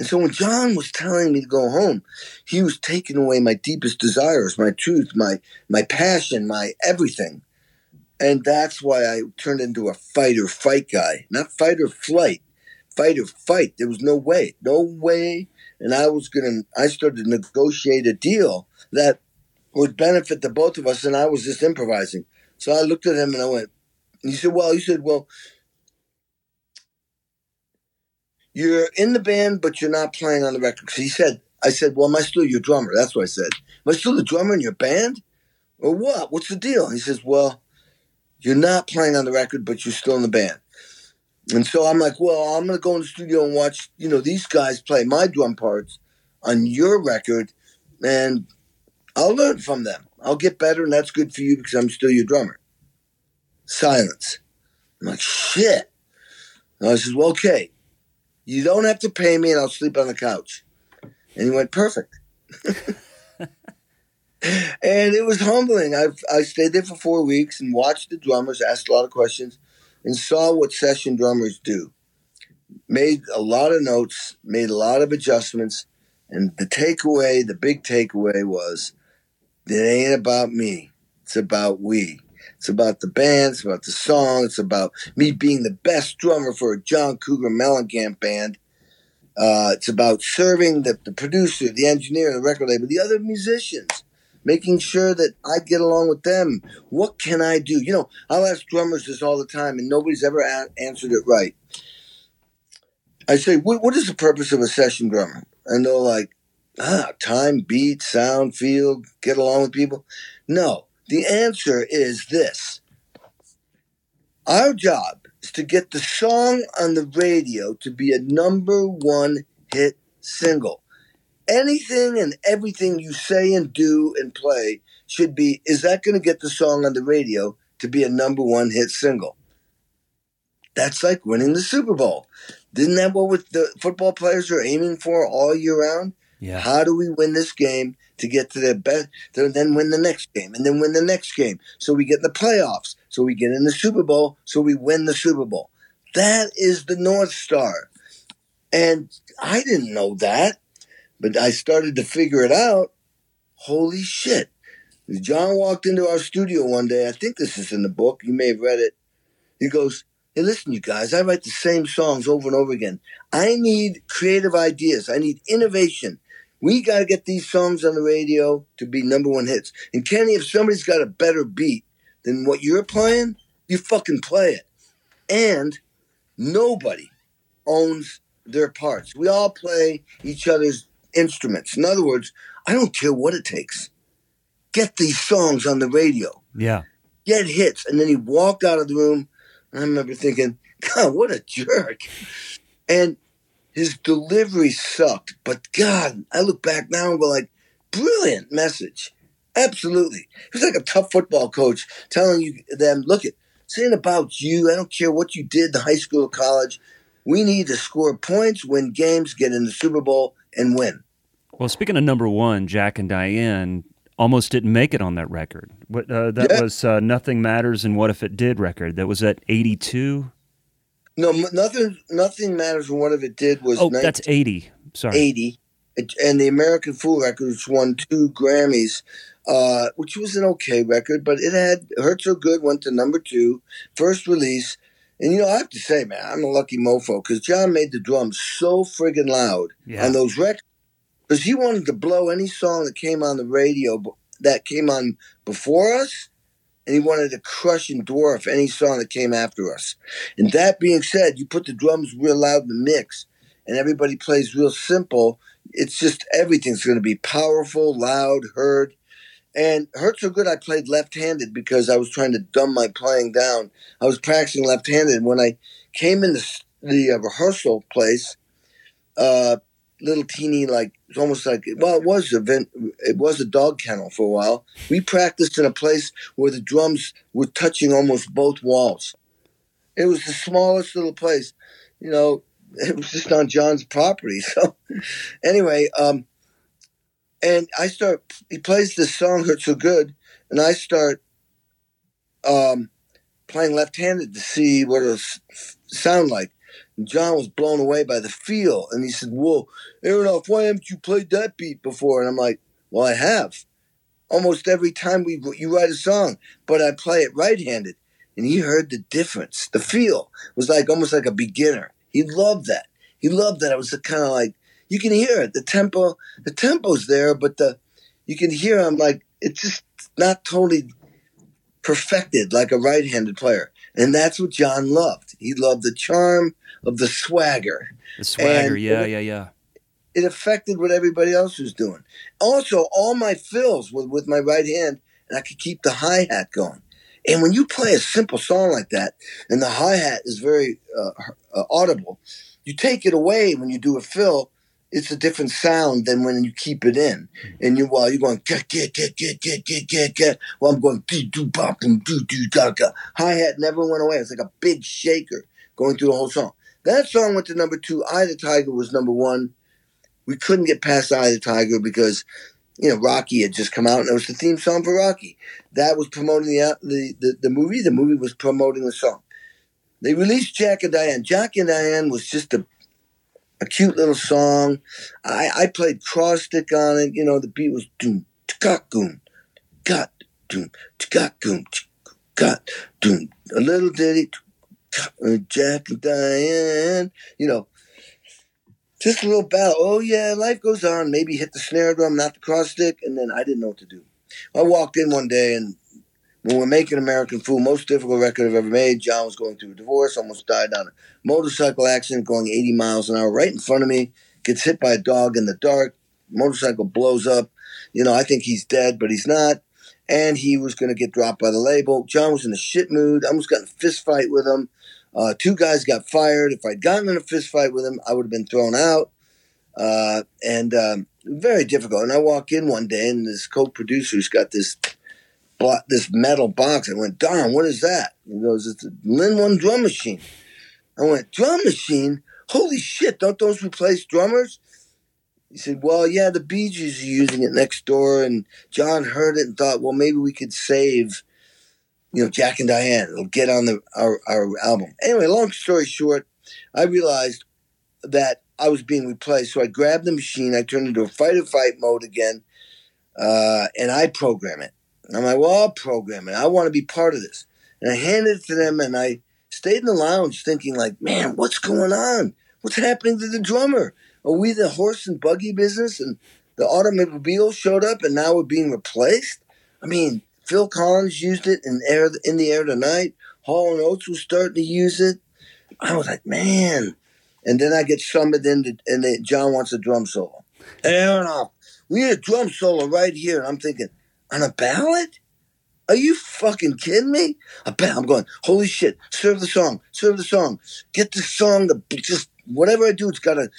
And so when John was telling me to go home, he was taking away my deepest desires, my truth, my my passion, my everything. And that's why I turned into a fight or fight guy, not fight or flight, fight or fight. There was no way, no way. And I was gonna, I started to negotiate a deal that would benefit the both of us. And I was just improvising. So I looked at him and I went, and he said, well, he said, well, you're in the band, but you're not playing on the record. He said, I said, well, am I still your drummer? That's what I said. Am I still the drummer in your band? Or what? What's the deal? He says, well, you're not playing on the record, but you're still in the band. And so I'm like, well, I'm going to go in the studio and watch, you know, these guys play my drum parts on your record, and I'll learn from them. I'll get better, and that's good for you because I'm still your drummer. Silence. I'm like, shit. And I says, well, okay. You don't have to pay me and I'll sleep on the couch. And he went, Perfect. [laughs] and it was humbling. I, I stayed there for four weeks and watched the drummers, asked a lot of questions, and saw what session drummers do. Made a lot of notes, made a lot of adjustments, and the takeaway, the big takeaway was it ain't about me, it's about we. It's about the band. It's about the song. It's about me being the best drummer for a John Cougar Mellencamp band. Uh, it's about serving the, the producer, the engineer, the record label, the other musicians, making sure that I get along with them. What can I do? You know, I'll ask drummers this all the time, and nobody's ever a- answered it right. I say, what, what is the purpose of a session drummer? And they're like, ah, time, beat, sound, feel, get along with people. No, the answer is this Our job is to get the song on the radio to be a number one hit single. Anything and everything you say and do and play should be is that going to get the song on the radio to be a number one hit single? That's like winning the Super Bowl. Isn't that what the football players are aiming for all year round? Yeah. How do we win this game to get to the best, then win the next game, and then win the next game, so we get the playoffs, so we get in the Super Bowl, so we win the Super Bowl. That is the North Star. And I didn't know that, but I started to figure it out. Holy shit. John walked into our studio one day. I think this is in the book. You may have read it. He goes, Hey, listen, you guys, I write the same songs over and over again. I need creative ideas. I need innovation. We got to get these songs on the radio to be number one hits. And Kenny, if somebody's got a better beat than what you're playing, you fucking play it. And nobody owns their parts. We all play each other's instruments. In other words, I don't care what it takes. Get these songs on the radio. Yeah. Get hits. And then he walked out of the room And I remember thinking, God, what a jerk. And his delivery sucked. But God, I look back now and go like, brilliant message. Absolutely. He was like a tough football coach telling you them, look it, it's ain't about you. I don't care what you did in high school or college. We need to score points, win games, get in the Super Bowl, and win. Well, speaking of number one, Jack and Diane almost didn't make it on that record. What uh, that Yeah. was uh, "Nothing Matters" and "What If It Did" record. That was at eighty-two. No, nothing. Nothing matters. What if it did was Oh, that's eighty. Sorry. eighty, and the American Fool record, which won two Grammys, uh, which was an okay record, but it had "Hurt So Good" went to number two, first release. And you know, I have to say, man, I'm a lucky mofo because John made the drums so friggin' loud Yeah. on those records because he wanted to blow any song that came on the radio that came on before us, and he wanted to crush and dwarf any song that came after us. And that being said, you put the drums real loud in the mix, and everybody plays real simple. It's just everything's going to be powerful, loud, heard. And hurt so good, I played left-handed because I was trying to dumb my playing down. I was practicing left-handed. When I came in the, the uh, rehearsal place, uh, little teeny like it's almost like well it was a vent, it was a dog kennel for a while. We practiced in a place where the drums were touching almost both walls. It was the smallest little place you know it was just on john's property [laughs] so anyway um and i start he plays this song hurt so good and i start um playing left-handed to see what it'll sound like and John was blown away by the feel, and he said, "Whoa, Aronoff, why haven't you played that beat before?" And I'm like, "Well, I have. Almost every time we you write a song, but I play it right-handed." And he heard the difference. The feel was like almost like a beginner. He loved that. He loved that. It was kind of like you can hear it. The tempo, the tempo's there, but the you can hear him like it's just not totally perfected like a right-handed player. And that's what John loved. He loved the charm of the swagger. The swagger. and- yeah, yeah, yeah. It affected what everybody else was doing. Also, all my fills were with my right hand, and I could keep the hi hat going. And when you play a simple song like that, and the hi hat is very uh, uh, audible, you take it away when you do a fill. It's a different sound than when you keep it in. Hmm. And you while you're going get get get get get get get get. Well, I'm going do bop boom do do da ga. Hi hat never went away. It's like a big shaker going through the whole song. That song went to number two. Eye the Tiger was number one. We couldn't get past Eye the Tiger because, you know, Rocky had just come out and it was the theme song for Rocky. That was promoting the, uh, the, the, the movie. The movie was promoting the song. They released Jack and Diane. Jack and Diane was just a, a cute little song. I, I played cross stick on it. You know, the beat was doom, tkakoom, got, doom, tkakoom, got, doom. A little ditty, uh, Jack and Diane, you know, just a little battle. Oh yeah, life goes on. Maybe hit the snare drum, not the cross stick, and then I didn't know what to do. I walked in one day and when we're making American Fool, most difficult record I've ever made. John was going through a divorce, almost died on a motorcycle accident, going 80 miles an hour right in front of me. Gets hit by a dog in the dark. Motorcycle blows up. You know, I think he's dead, but he's not. And he was going to get dropped by the label. John was in a shit mood. I almost got in a fist fight with him. Uh, two guys got fired. If I'd gotten in a fist fight with him, I would have been thrown out. Uh, and um, very difficult. And I walk in one day, and this co-producer's got this blo- this metal box. I went, Don, what is that? He goes, it's a Linn One drum machine. I went, drum machine? Holy shit! Don't those replace drummers? He said, Well, yeah, the Bee Gees are using it next door, and John heard it and thought, well, maybe we could save, you know, Jack and Diane. It'll get on the our, our album. Anyway, long story short, I realized that I was being replaced, so I grabbed the machine. I turned it into a fight or fight mode again, uh, and I program it. And I'm like, well, I'll program it. I want to be part of this. And I handed it to them, and I stayed in the lounge thinking, like, man, what's going on? What's happening to the drummer? Are we the horse and buggy business? And the automobile showed up, and now we're being replaced. I mean, Phil Collins used it in air in the air tonight. Hall and Oates was starting to use it. I was like, man. And then I get summoned into, and they, John wants a drum solo. Aronoff, uh, we need a drum solo right here. And I'm thinking, on a ballad? Are you fucking kidding me? Bet I'm going, holy shit, serve the song, serve the song. Get the song to just whatever I do, it's gotta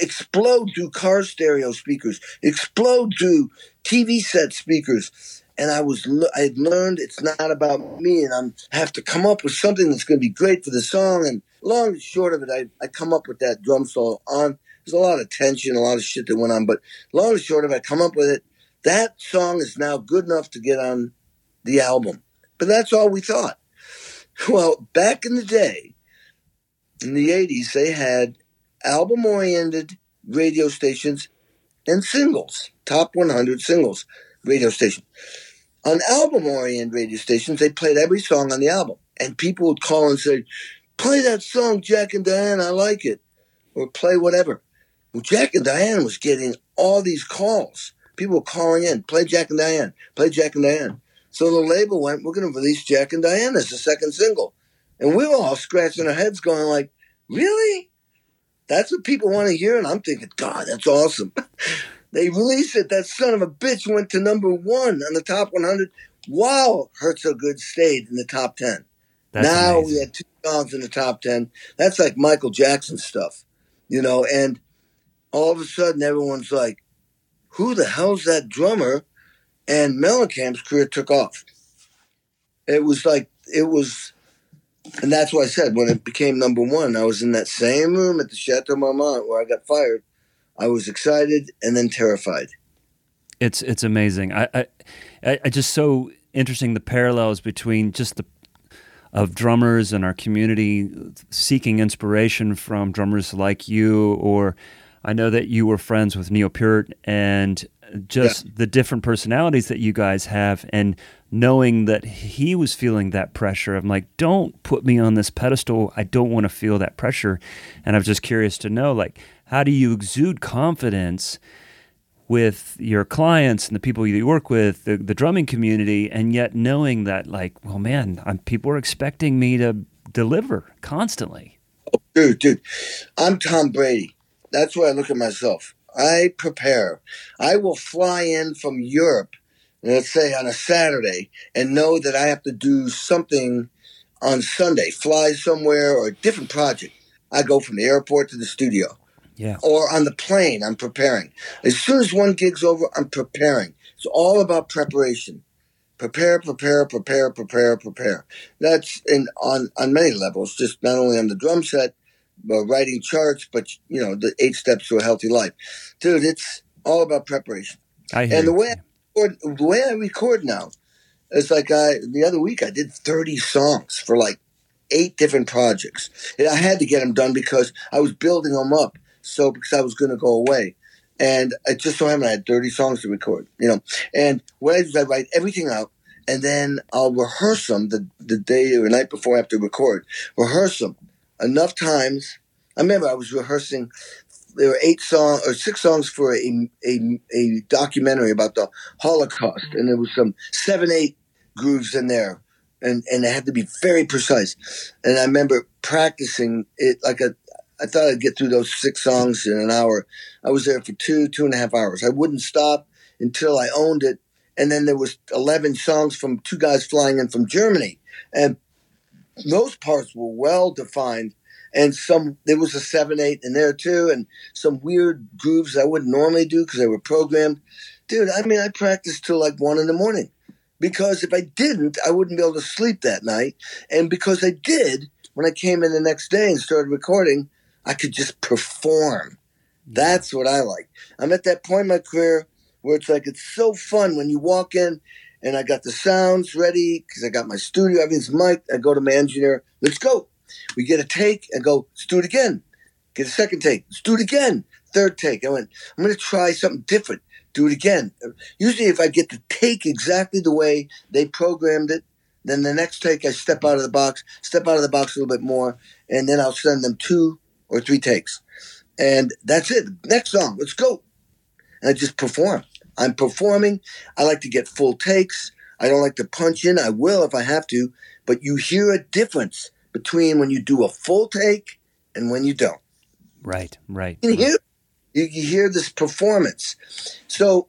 explode through car stereo speakers, explode through TV set speakers. And I was, I had learned it's not about me, and I have to come up with something that's going to be great for the song. And long and short of it, I, I come up with that drum solo on. There's a lot of tension, a lot of shit that went on, but long and short of it, I come up with it. That song is now good enough to get on the album. But that's all we thought. [laughs] Well, back in the day, in the 80s, they had album oriented radio stations and singles, top 100 singles radio station. On album oriented radio stations, they played every song on the album. And people would call and say, Play that song, Jack and Diane, I like it. Or play whatever. Well, Jack and Diane was getting all these calls. People were calling in, play Jack and Diane, play Jack and Diane. So the label went, we're going to release Jack and Diane as the second single. And we were all scratching our heads going like, really? That's what people want to hear? And I'm thinking, God, that's awesome. [laughs] they released it. That son of a bitch went to number one on the top 100 while Hurt So Good stayed in the top 10. That's now amazing. we had two songs in the top 10. That's like Michael Jackson stuff, you know, and all of a sudden everyone's like, who the hell's that drummer? and Mellencamp's career took off. It was like it was, and that's why I said when it became number one, I was in that same room at the Chateau Marmont where I got fired. I was excited and then terrified. It's it's amazing. I I, I just so interesting the parallels between just the of drummers and our community seeking inspiration from drummers like you or I know that you were friends with Neil Peart and just yeah. the different personalities that you guys have and knowing that he was feeling that pressure i'm like don't put me on this pedestal. I don't want to feel that pressure. And i'm just curious to know like how do you exude confidence with your clients and the people you work with the, the drumming community and yet knowing that like well man I'm, people are expecting me to deliver constantly? Oh, dude dude. I'm tom brady that's where i look at myself I prepare. I will fly in from Europe, let's say on a Saturday, and know that I have to do something on Sunday, fly somewhere or a different project. I go from the airport to the studio. Yeah. Or on the plane, I'm preparing. As soon as one gig's over, I'm preparing. It's all about preparation. Prepare, prepare, prepare, prepare, prepare. That's in on on many levels, just not only on the drum set, uh, writing charts, but you know the eight steps to a healthy life, dude. It's all about preparation. I hear and the way I record, the way I record now, it's like I the other week I did thirty songs for like eight different projects. And I had to get them done because I was building them up. So because I was going to go away, and I just so happened I had thirty songs to record. You know, and what I do is I write everything out. And then I'll rehearse them the, the day or the night before I have to record. Rehearse them enough times. I remember I was rehearsing. There were eight songs or six songs for a, a, a documentary about the Holocaust, mm-hmm. and there was some seven, eight grooves in there, and and it had to be very precise. And I remember practicing it like a. I thought I'd get through those six songs in an hour. I was there for two, two and a half hours. I wouldn't stop until I owned it. And then there was eleven songs from two guys flying in from Germany, and those parts were well defined and some there was a seven eight in there too and some weird grooves i wouldn't normally do because they were programmed. Dude i mean i practiced till like one in the morning because if i didn't i wouldn't be able to sleep that night and because i did when i came in the next day and started recording i could just perform. That's what i like. I'm at that point in my career where it's like it's so fun when you walk in and I got the sounds ready because I got my studio, everything's mic'd. I go to my engineer, let's go. We get a take and go, let's do it again. Get a second take, let's do it again. Third take. I went, I'm going to try something different. Do it again. Usually, if I get the take exactly the way they programmed it, then the next take I step out of the box, step out of the box a little bit more, and then I'll send them two or three takes. And that's it. Next song, let's go. And I just perform. I'm performing. I like to get full takes. I don't like to punch in. I will if I have to, but you hear a difference between when you do a full take and when you don't. Right, right. You hear, you, hear this performance. So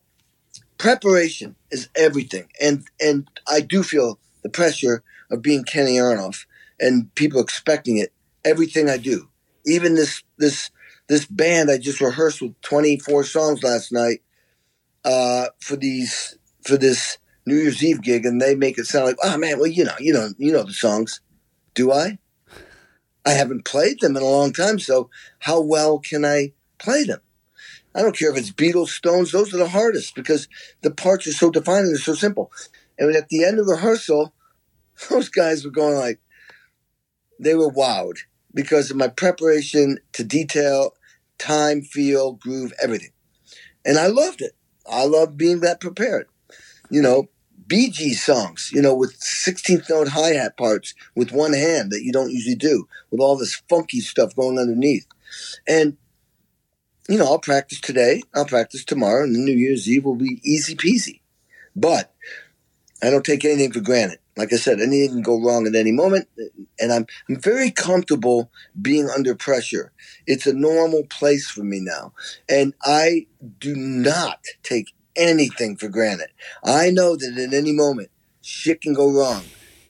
preparation is everything. And and I do feel the pressure of being Kenny Aronoff and people expecting it. Everything I do, even this this this band I just rehearsed with 24 songs last night uh, for these for this New Year's Eve gig, and they make it sound like, oh man, well you know you know you know the songs. Do I? I haven't played them in a long time, so how well can I play them? I don't care if it's Beatles, Stones, those are the hardest because the parts are so defined and they're so simple. And at the end of rehearsal, [laughs] those guys were going like, they were wowed because of my preparation to detail, time, feel, groove, everything. And I loved it. I love being that prepared. You know, Gees songs, you know, with 16th note hi hat parts with one hand that you don't usually do, with all this funky stuff going underneath. And you know, I'll practice today, I'll practice tomorrow, and New Year's Eve will be easy peasy. But I don't take anything for granted. Like I said, anything can go wrong at any moment, and I'm I'm very comfortable being under pressure. It's a normal place for me now, and I do not take anything for granted. I know that at any moment shit can go wrong,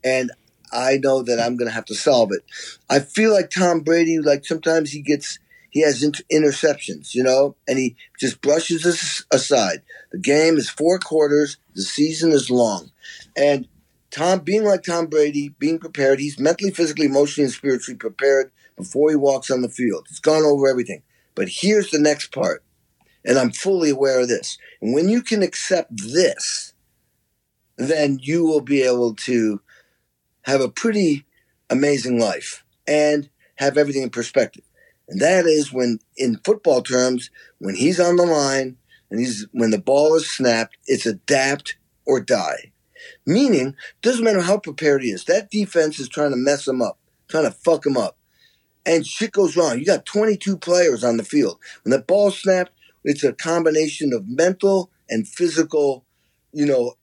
and I know that I'm going to have to solve it. I feel like Tom Brady. Like sometimes he gets he has inter- interceptions, you know, and he just brushes us aside. The game is four quarters. The season is long, and Tom, being like Tom Brady, being prepared, he's mentally, physically, emotionally, and spiritually prepared before he walks on the field. He's gone over everything. But here's the next part, and I'm fully aware of this. And when you can accept this, then you will be able to have a pretty amazing life and have everything in perspective. And that is when, in football terms, when he's on the line and he's when the ball is snapped, it's adapt or die. Meaning, doesn't matter how prepared he is, that defense is trying to mess him up, trying to fuck him up. And shit goes wrong. You got 22 players on the field. When the ball snapped, it's a combination of mental and physical, you know,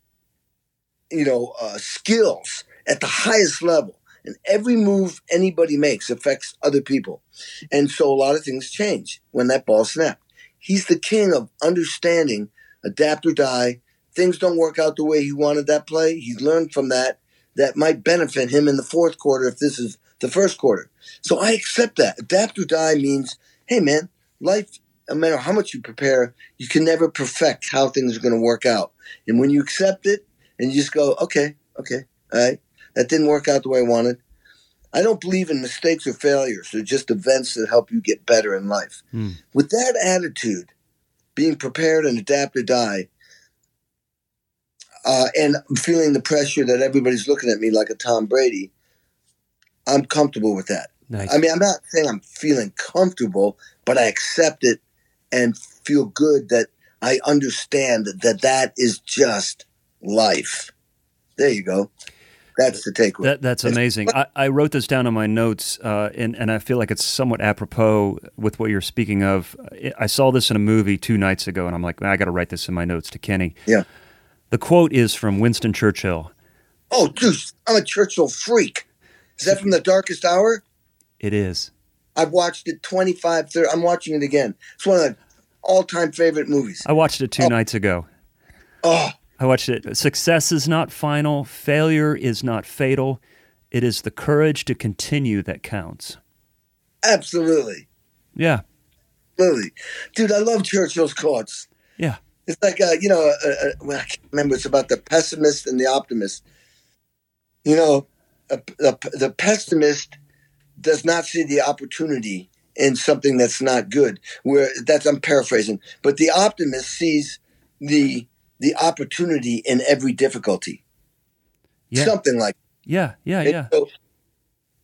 you know, uh, skills at the highest level. And every move anybody makes affects other people. And so a lot of things change when that ball snapped. He's the king of understanding, adapt or die. Things don't work out the way he wanted that play. He's learned from that. That might benefit him in the fourth quarter if this is the first quarter. So I accept that. Adapt or die means, hey man, life, no matter how much you prepare, you can never perfect how things are going to work out. And when you accept it and you just go, okay, okay, all right, that didn't work out the way I wanted. I don't believe in mistakes or failures. They're just events that help you get better in life. Hmm. With that attitude, being prepared and adapt or die, uh, and I'm feeling the pressure that everybody's looking at me like a Tom Brady, I'm comfortable with that. Nice. I mean, I'm not saying I'm feeling comfortable, but I accept it and feel good that I understand that that is just life. There you go. That's the takeaway. That, that's amazing. I, I wrote this down on my notes, uh, and, and I feel like it's somewhat apropos with what you're speaking of. I saw this in a movie two nights ago, and I'm like, I got to write this in my notes to Kenny. yeah. The quote is from Winston Churchill Oh, dude, I'm a Churchill freak. Is that from the darkest hour? It is. I've watched it 25, 30. I'm watching it again. It's one of the all-time favorite movies. I watched it two oh. nights ago. Oh, I watched it. Success is not final, failure is not fatal. It is the courage to continue that counts. absolutely. Yeah. Absolutely. Dude, I love Churchill's quotes. Yeah. It's like, uh, you know, uh, uh, well, I can't remember. It's about the pessimist and the optimist. You know, a, the, the pessimist does not see the opportunity in something that's not good. Where that's I'm paraphrasing, but the optimist sees the the opportunity in every difficulty. Yeah. Something like Yeah. Yeah. And Yeah. so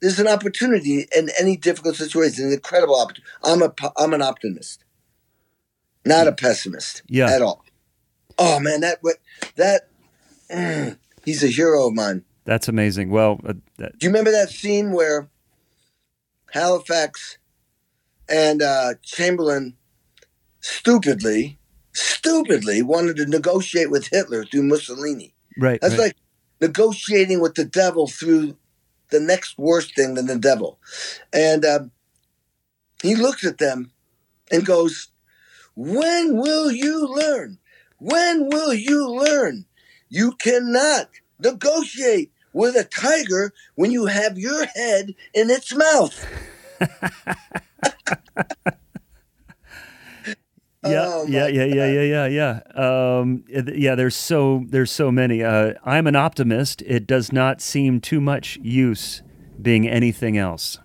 there's an opportunity in any difficult situation, an incredible opportunity. I'm a I'm an optimist, not a pessimist Yeah. at all. Oh man, that wa- that mm, he's a hero of mine. That's amazing. Well, uh, that, Do you remember that scene where Halifax and uh, Chamberlain stupidly, stupidly wanted to negotiate with Hitler through Mussolini? right. That's right. like negotiating with the devil through the next worst thing than the devil. And um, he looks at them and goes, When will you learn? When will you learn? You cannot negotiate with a tiger when you have your head in its mouth. [laughs] Yeah, Oh, yeah, yeah, yeah, yeah, yeah, yeah. Um, yeah, there's so there's so many. Uh, I'm an optimist. It does not seem too much use being anything else.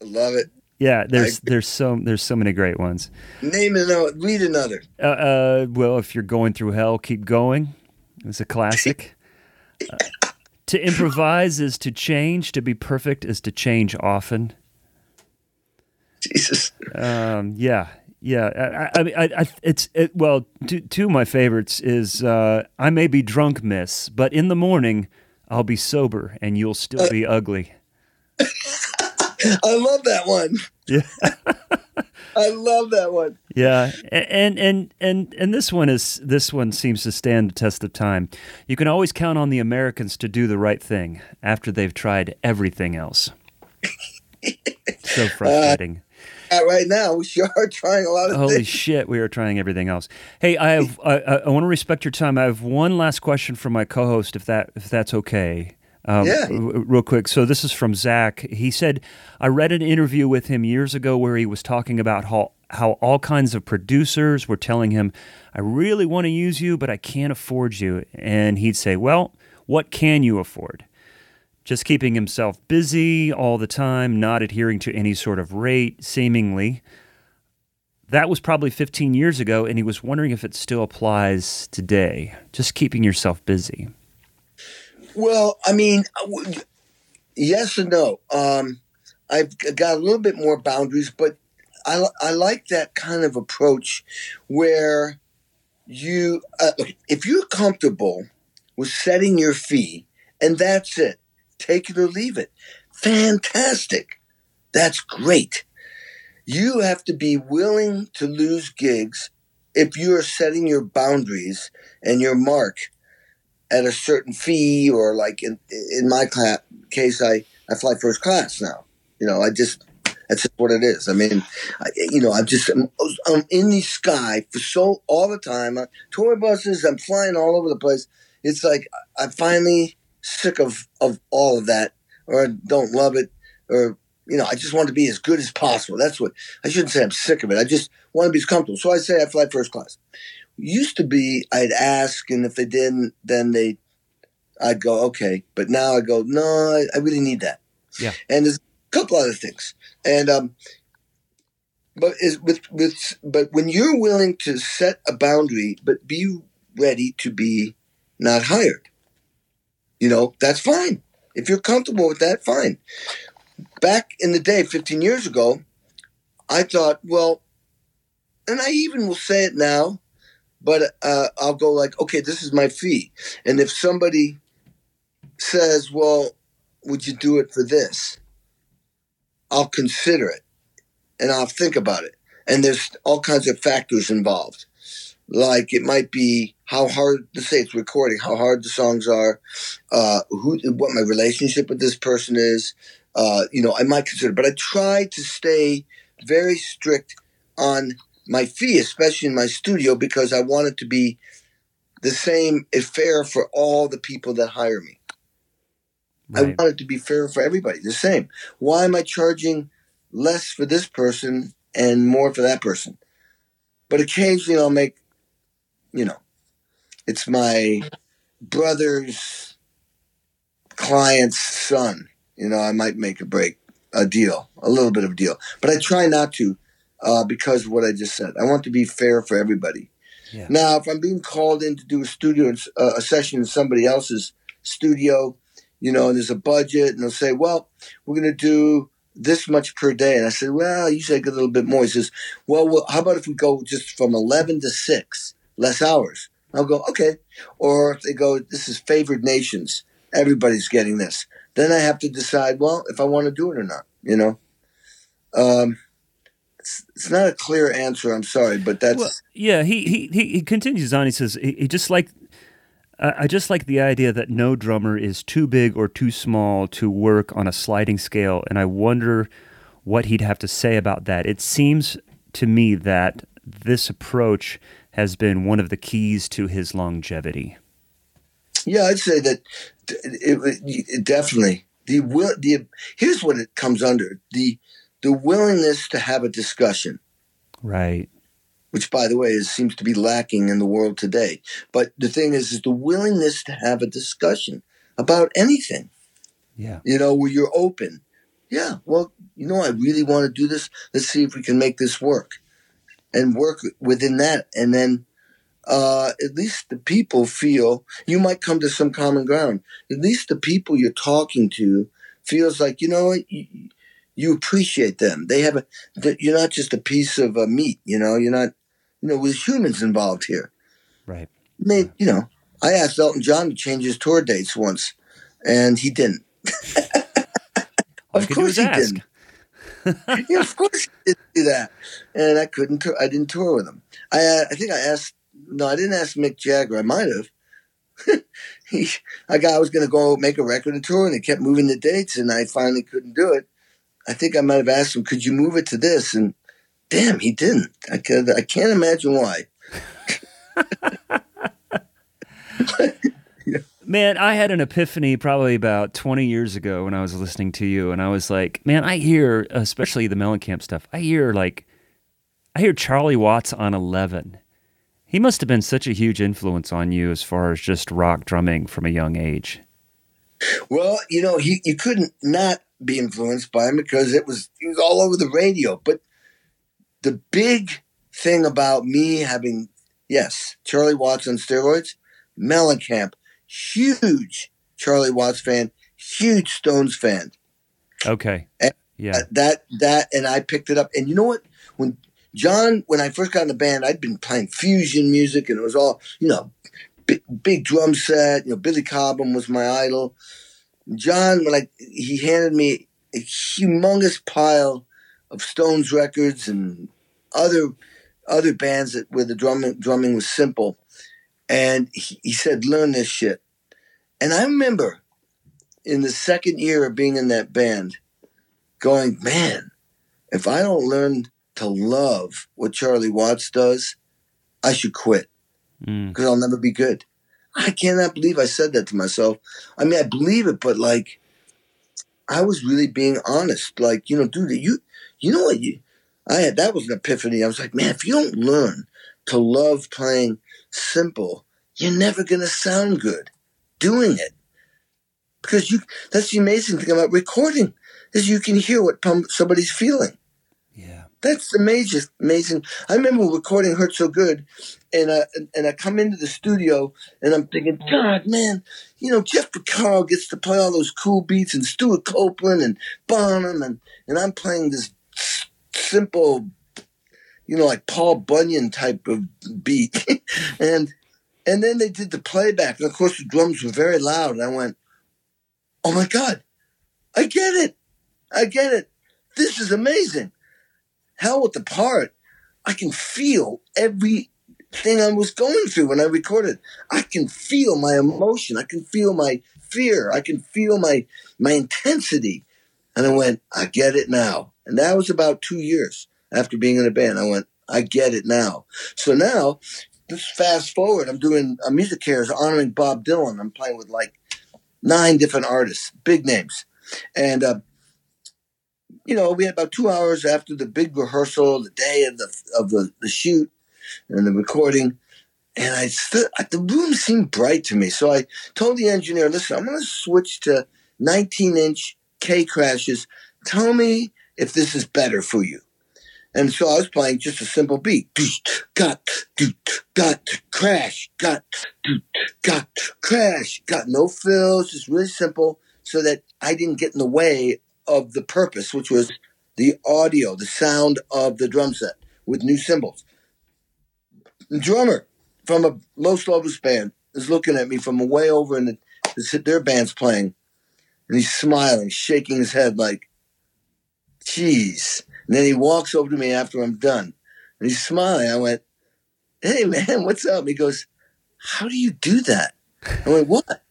I love it. Yeah, there's there's so there's so many great ones. Name another. Read another. Uh, uh, well, if you're going through hell, keep going. It's a classic. Uh, to improvise is to change. To be perfect is to change often. Jesus. Um, yeah, yeah. I, I mean, I, I, it's it, well. Two, two of my favorites is uh, I may be drunk, miss, but in the morning I'll be sober and you'll still be ugly. [laughs] I love that one. Yeah, [laughs] I love that one. yeah. And and and and this one is this one seems to stand the test of time. You can always count on the Americans to do the right thing after they've tried everything else. [laughs] so frustrating. Uh, right now, we sure are trying a lot of Holy things. shit, we are trying everything else. Hey, I have I, I, I want to respect your time. I have one last question for my co-host, if that if that's okay. Um, Yeah. Real quick. So this is from Zach. He said, I read an interview with him years ago where he was talking about how how all kinds of producers were telling him, "I really want to use you, but I can't afford you." And he'd say, "Well, what can you afford?" just keeping himself busy all the time, not adhering to any sort of rate, seemingly. That was probably 15 years ago, and he was wondering if it still applies today. Just keeping yourself busy. Well, I mean, uh, yes and no. Um, I've got a little bit more boundaries, but I, I like that kind of approach where you, uh, if you're comfortable with setting your fee and that's it, take it or leave it. Fantastic. That's great. You have to be willing to lose gigs if you are setting your boundaries and your mark at a certain fee or like in in my case I I fly first class now. You know, I just that's just what it is. I mean, I, you know, I'm just I'm, I'm in the sky for so all the time. Uh, tour buses, I'm flying all over the place. It's like I'm finally sick of of all of that, or I don't love it, or you know, I just want to be as good as possible. That's what I shouldn't say. I'm sick of it. I just want to be as comfortable. So I say I fly first class. Used to be I'd ask, and if they didn't, then they I'd go okay. But now I go no, I, I really need that. Yeah. And there's a couple other things, and um, but is with with but when you're willing to set a boundary, but be ready to be not hired, you know that's fine. If you're comfortable with that, fine. Back in the day, 15 years ago, I thought, well, and I even will say it now, but uh, I'll go like, okay, this is my fee, and if somebody says, well, would you do it for this? I'll consider it and I'll think about it. And there's all kinds of factors involved. Like it might be how hard, let's say it's recording, how hard the songs are, uh, who, what my relationship with this person is. Uh, you know, I might consider, but I try to stay very strict on my fee, especially in my studio, because I want it to be the same, and fair for all the people that hire me. I want it to be fair for everybody, the same. Why am I charging less for this person and more for that person? But occasionally I'll make, you know, it's my brother's client's son. You know, I might make a break, a deal, a little bit of a deal. But I try not to uh, because of what I just said. I want to be fair for everybody. Yeah. Now, if I'm being called in to do a studio, uh, a session in somebody else's studio, you know, and there's a budget, and they'll say, well, we're going to do this much per day. And I said, well, you get a little bit more. He says, well, well, how about if we go just from 11 to 6, less hours? I'll go, okay. Or if they go, this is favored nations, everybody's getting this. Then I have to decide, well, if I want to do it or not, you know? Um, it's, it's not a clear answer. I'm sorry, but that's. Well, yeah, he, he, he, he continues on. He says, he, he just like, I I just like the idea that no drummer is too big or too small to work on a sliding scale. And I wonder what he'd have to say about that. It seems to me that this approach has been one of the keys to his longevity. Yeah, I'd say that it, it, it definitely the will. The here's what it comes under the the willingness to have a discussion, Right. which, by the way, is, seems to be lacking in the world today. But the thing is, is the willingness to have a discussion about anything. Yeah. You know, where you're open. Yeah, well, you know, I really want to do this. Let's see if we can make this work, and work within that, and then uh, at least the people feel you might come to some common ground. At least the people you're talking to feels like you know what you, you appreciate them. They have a you're not just a piece of uh, meat. You know, you're not. You know, there's humans involved here. Right. I mean, you know, I asked Elton John to change his tour dates once, and he didn't. Of you could do course he ask. didn't. yeah, of course he didn't do that, and I couldn't. I didn't tour with him. I uh, I think I asked. No, I didn't ask Mick Jagger. I might have. [laughs] he, a guy was going to go make a record and tour, and he kept moving the dates, and I finally couldn't do it. I think I might have asked him, "Could you move it to this?" And damn, he didn't. I could. I can't imagine why. [laughs] Man, I had an epiphany probably about 20 years ago when I was listening to you, and I was like, man, I hear, especially the Mellencamp stuff, I hear like, I hear Charlie Watts on 11. He must have been such a huge influence on you as far as just rock drumming from a young age. Well, you know, he you couldn't not be influenced by him because it was he was all over the radio. But the big thing about me having yes, Charlie Watts on steroids, Mellencamp, huge Charlie Watts fan, huge Stones fan. Okay. Eh, Yeah. That that and I picked it up. And you know what? When John, when I first got in the band, I'd been playing fusion music, and it was all you know, big, big drum set. You know, Billy Cobham was my idol. John, when I he handed me a humongous pile of Stones records and other other bands that where the drumming drumming was simple, and he, he said, "Learn this shit." And I remember in the second year of being in that band, going, "Man, if I don't learn to love what Charlie Watts does, I should quit Mm. because I'll never be good." I cannot believe I said that to myself. I mean, I believe it, but like, I was really being honest. Like, you know, dude, you, you know what you, I had that was an epiphany. I was like, man, if you don't learn to love playing simple, you're never gonna sound good doing it. Because you, that's the amazing thing about recording is you can hear what somebody's feeling. That's major, amazing. I remember recording "Hurt So Good," and I and I come into the studio and I'm thinking, God, man, you know Jeff Porcaro gets to play all those cool beats and Stewart Copeland and Bonham and and I'm playing this simple, you know, like Paul Bunyan type of beat, [laughs] and and then they did the playback, and of course the drums were very loud, and I went, Oh my God, I get it, I get it. This is amazing hell with the part. I can feel everything I was going through when I recorded. I can feel my emotion. I can feel my fear. I can feel my my intensity. And I went, I get it now. And that was about two years after being in a band. I went, I get it now. So now, just fast forward. I'm doing a music cares honoring Bob Dylan. I'm playing with like nine different artists, big names, and. Uh, you know, we had about two hours after the big rehearsal, the day of the of the, the shoot and the recording, and I stood. The room seemed bright to me, so I told the engineer, "Listen, I'm going to switch to 19 inch K crashes. Tell me if this is better for you." And so I was playing just a simple beat. Doot, Got, doot, got, crash, got, doot, got, crash, got no fills, just really simple so that I didn't get in the way of the purpose, which was the audio, the sound of the drum set with new cymbals. The drummer from a Los Lobos band is looking at me from way over in the, the their band's playing, and he's smiling, shaking his head like, "Jeez." And then he walks over to me after I'm done, and he's smiling. I went, "Hey man, what's up?" He goes, "How do you do that?" I went, "What?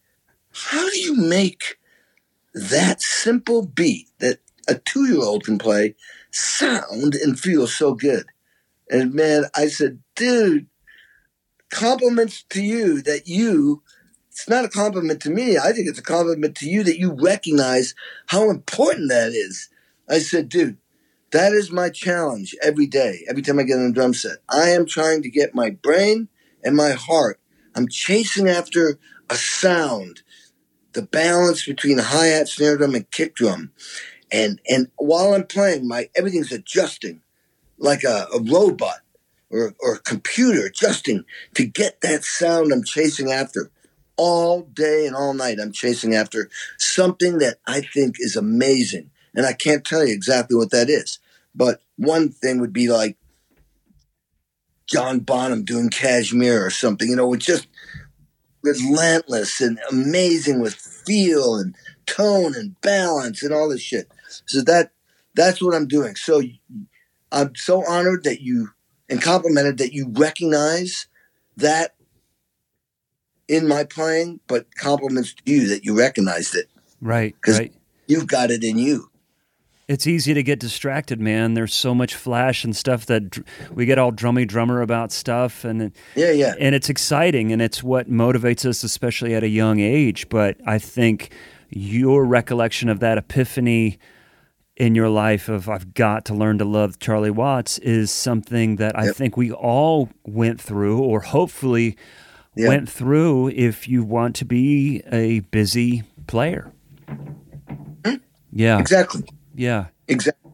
How do you make?" That simple beat that a two year old can play sound and feel so good. And man, I said, dude, compliments to you that you it's not a compliment to me. I think it's a compliment to you that you recognize how important that is. I said, dude, that is my challenge every day, every time I get on a drum set. I am trying to get my brain and my heart. I'm chasing after a sound, the balance between hi hat, snare drum, and kick drum. And and while I'm playing, my everything's adjusting like a, a robot or, or a computer adjusting to get that sound I'm chasing after all day and all night. I'm chasing after something that I think is amazing. And I can't tell you exactly what that is. But one thing would be like John Bonham doing Kashmir or something, you know, it's just relentless and amazing with feel and tone and balance and all this shit. So that that's what I'm doing. So I'm so honored that you and complimented that you recognize that in my playing, but compliments to you that you recognized it. Right, Because right. you've got it in you. It's easy to get distracted, man. There's so much flash and stuff that dr- we get all drummy drummer about stuff, and Yeah, yeah. and it's exciting, and it's what motivates us, especially at a young age. But I think your recollection of that epiphany in your life of I've got to learn to love Charlie Watts is something that I Yep. think we all went through, or hopefully Yeah. went through, if you want to be a busy player. Hmm? Yeah, Exactly. Yeah. Exactly.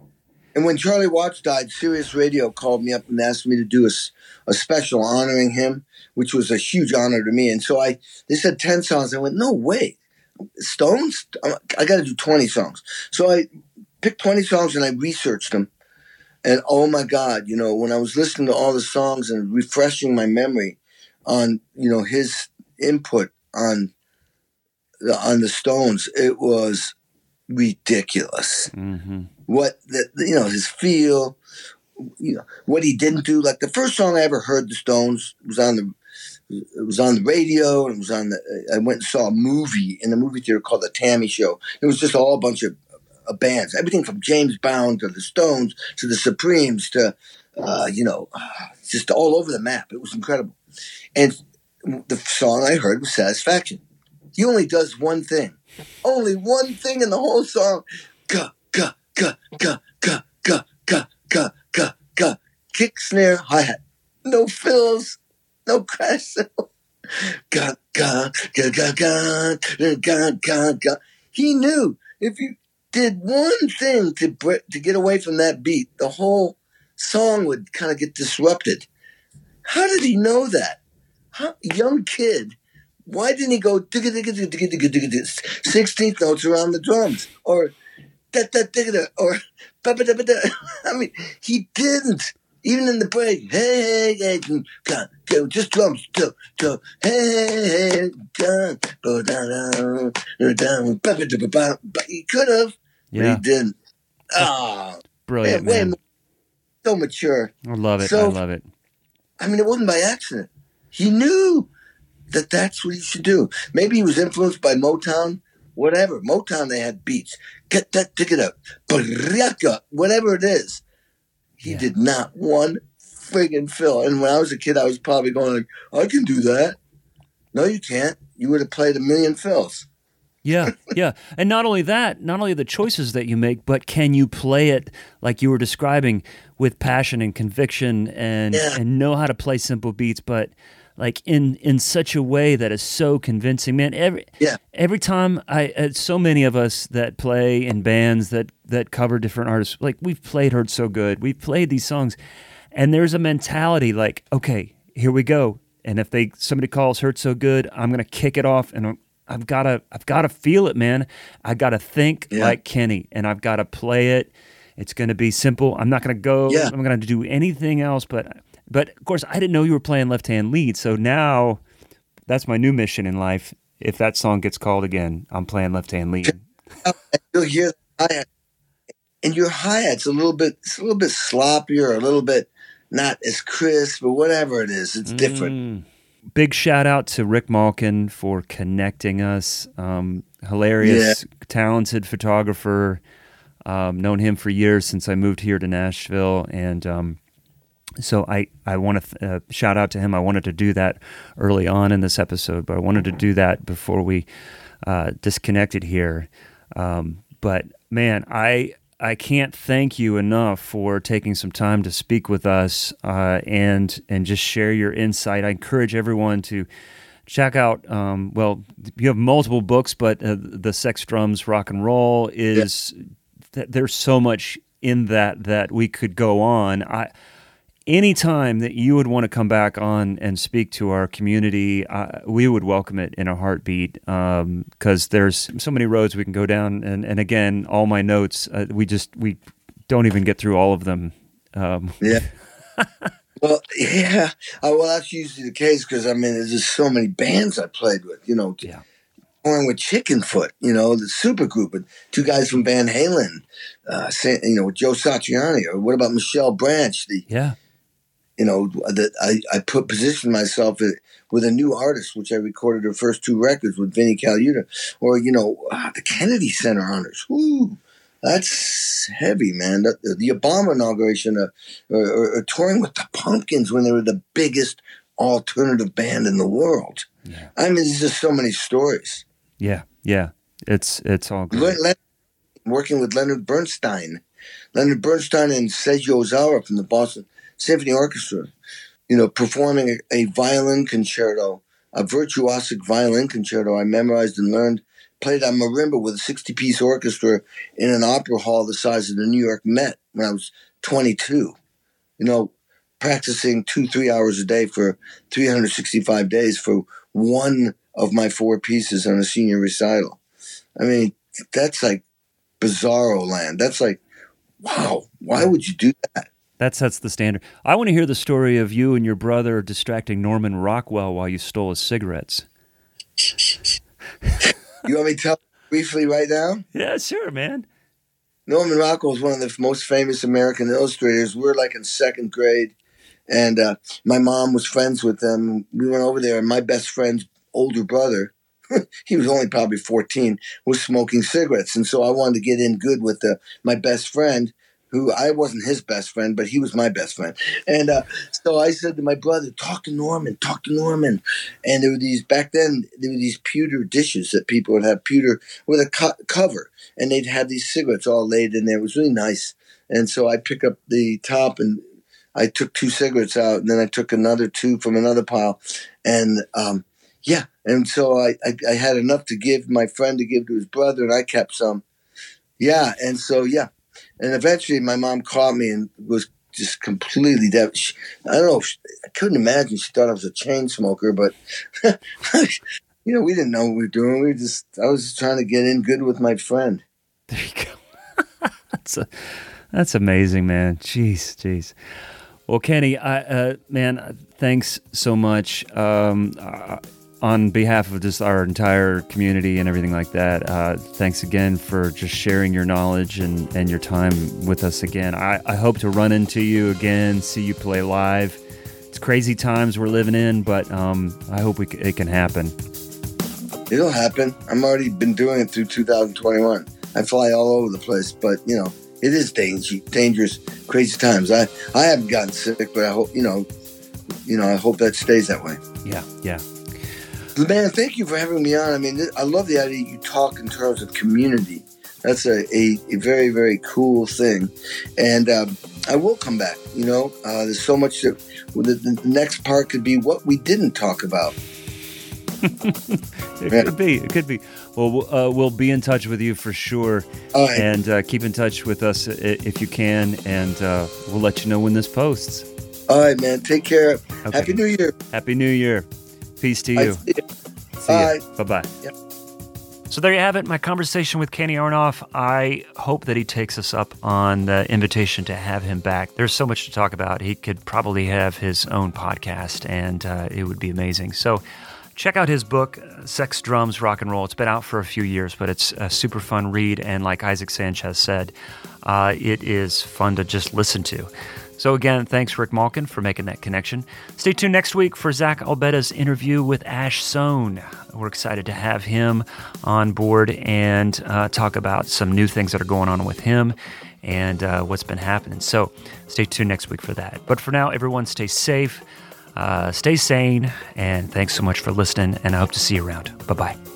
And when Charlie Watts died, Sirius Radio called me up and asked me to do a special honoring him, which was a huge honor to me. And so I, they said 10 songs. I went, no way. Stones? I got to do 20 songs. So I picked 20 songs and I researched them. And oh my God, you know, when I was listening to all the songs and refreshing my memory on, you know, his input on the, on the Stones, it was ridiculous. Hmm what the, you know his feel you know what he didn't do. Like the first song i ever heard the stones was on the it was on the radio and it was on the i went and saw a movie in the movie theater called the T.A.M.I. show. It was just all a bunch of uh, bands. Everything from james brown to the stones to the supremes to uh, you know [sighs] just all over the map. It was incredible. And the song i heard was satisfaction. He only does one thing only one thing in the whole song ga ga ga ga ga ga ga ga ga ga kick snare hi hat no fills no crash cymbal. ga ga ga ga ga ga ga ga he knew if you did one thing to to get away from that beat the whole song would kind of get disrupted how did he know that how young kid why didn't he go digga digga digga digga digga digga digga sixteenth notes around the drums or da da digga da or ba ba da ba da? [laughs] I mean, he didn't. Even in the break, hey, hey, hey, go, go, just drums, go, go, hey, hey, go, go, down, down, down, da he could have, but he didn't. Ah, brilliant, man, way man. more, so mature. I love it. I love it. I mean, it wasn't by accident. He knew that that's what he should do. Maybe he was influenced by Motown, whatever. Motown, they had beats. Get that ticket up. Baraka, whatever it is. He Yeah. did not one friggin' fill. And when I was a kid, I was probably going like, I can do that. No, you can't. You would have played a million fills. Yeah, yeah. And not only that, not only the choices that you make, but can you play it like you were describing with passion and conviction and Yeah. and know how to play simple beats, but like in in such a way that is so convincing, man. Every Yeah. every time I, uh, so many of us that play in bands that that cover different artists, like we've played "Hurt So Good," we've played these songs, and there's a mentality like, okay, here we go. And if they somebody calls "Hurt So Good," I'm gonna kick it off, and I'm, I've gotta I've gotta feel it, man. I gotta think Yeah. like Kenny, and I've gotta play it. It's gonna be simple. I'm not gonna go. Yeah. I'm gonna do anything else, but but of course I didn't know you were playing left hand lead, so now that's my new mission in life. If that song gets called again, I'm playing left hand lead. You'll hear the hi. And your hi hat's a little bit, it's a little bit sloppier, a little bit not as crisp, or whatever it is. It's different. Mm. Big shout out to Rick Malkin for connecting us. Um, hilarious, talented photographer. Um, known him for years since I moved here to Nashville, and um, So I, I want to th- uh, shout out to him. I wanted to do that early on in this episode, but I wanted to do that before we uh, disconnected here. Um, but man, I I can't thank you enough for taking some time to speak with us uh, and and just share your insight. I encourage everyone to check out. Um, well, you have multiple books, but uh, the Sex Drums Rock and Roll is th- there's so much in that that we could go on. I anytime that you would want to come back on and speak to our community, uh, we would welcome it in a heartbeat because um, there's so many roads we can go down. And, and again, all my notes, uh, we just we don't even get through all of them. Um, yeah. [laughs] well, yeah. Uh, well, that's usually the case because I mean, there's just so many bands I played with. You know, yeah. With Chickenfoot, you know, the super group, and two guys from Van Halen, uh, you know, Joe Satriani, or what about Michelle Branch, the yeah you know that I, I put positioned myself with a new artist, which I recorded her first two records with Vinnie Colaiuta, or you know uh, the Kennedy Center honors. Woo, that's heavy, man. The, the Obama inauguration, uh, or, or, or, touring with the Pumpkins when they were the biggest alternative band in the world. Yeah. I mean, there's just so many stories. Yeah, yeah, it's it's all good. Le- working with Leonard Bernstein, Leonard Bernstein and Seiji Ozawa from the Boston symphony orchestra, you know, performing a, a violin concerto, a virtuosic violin concerto I memorized and learned, played on marimba with a 60 piece orchestra in an opera hall the size of the New York Met when I was 22. You know, practicing two, three hours a day for 365 days for one of my four pieces on a senior recital. I mean, that's like bizarro land. That's like, wow, why would you do that? That sets the standard. I want to hear the story of you and your brother distracting Norman Rockwell while you stole his cigarettes. [laughs] you want me to tell briefly right now? Yeah, sure, man. Norman Rockwell is one of the most famous American illustrators. We are like in second grade, and uh, my mom was friends with them. We went over there, and my best friend's older brother, [laughs] he was only probably 14, was smoking cigarettes. And so I wanted to get in good with uh, my best friend who I wasn't his best friend, but he was my best friend. And uh, so I said to my brother, "Talk to Norman, talk to Norman." And there were these back then. There were these pewter dishes that people would have pewter with a co- cover, and they'd have these cigarettes all laid in there. It was really nice. And so I pick up the top and I took two cigarettes out, and then I took another two from another pile, and um, yeah, and so I, I, I had enough to give my friend to give to his brother, and I kept some. Yeah, and so yeah, and eventually, my mom caught me and was just completely dead. She, I don't know. She, I couldn't imagine she thought I was a chain smoker, but [laughs] you know, we didn't know what we were doing. We were just I was just trying to get in good with my friend. There you go. [laughs] that's a, that's amazing, man. Jeez, jeez. Well, Kenny, I, uh, man, thanks so much. Um, uh, on behalf of just our entire community and everything like that, uh, thanks again for just sharing your knowledge and, and your time with us again. I, I hope to run into you again, see you play live. It's crazy times we're living in, but um, I hope we, it can happen. It'll happen. I'm already been doing it through 2021. I fly all over the place, but you know, it is dangerous, dangerous, crazy times. I, I haven't gotten sick, but I hope, you know, you know, I hope that stays that way. Yeah, yeah. Man, thank you for having me on. I mean, I love the idea you talk in terms of community. That's a, a, a very, very cool thing. And um, I will come back. You know, uh, there's so much that the, the, next part could be what we didn't talk about. [laughs] it yeah. could be. It could be. Well, uh, we'll be in touch with you for sure. And uh, keep in touch with us if you can. And uh, we'll let you know when this posts. All right, man. Take care. Okay. Happy New Year. Happy New Year. Peace to you. See Bye. Bye bye. Yep. So there you have it, my conversation with Kenny Aronoff. I hope that he takes us up on the invitation to have him back. There's so much to talk about. He could probably have his own podcast, and uh, it would be amazing. So check out his book, Sex, Drums, Rock and Roll. It's been out for a few years, but it's a super fun read. And like Isaac Sanchez said, uh, it is fun to just listen to. So, again, thanks, Rick Malkin, for making that connection. Stay tuned next week for Zach Albetta's interview with Ash Soan. We're excited to have him on board and uh, talk about some new things that are going on with him and uh, what's been happening. So stay tuned next week for that. But for now, everyone stay safe, uh, stay sane, and thanks so much for listening. And I hope to see you around. Bye bye.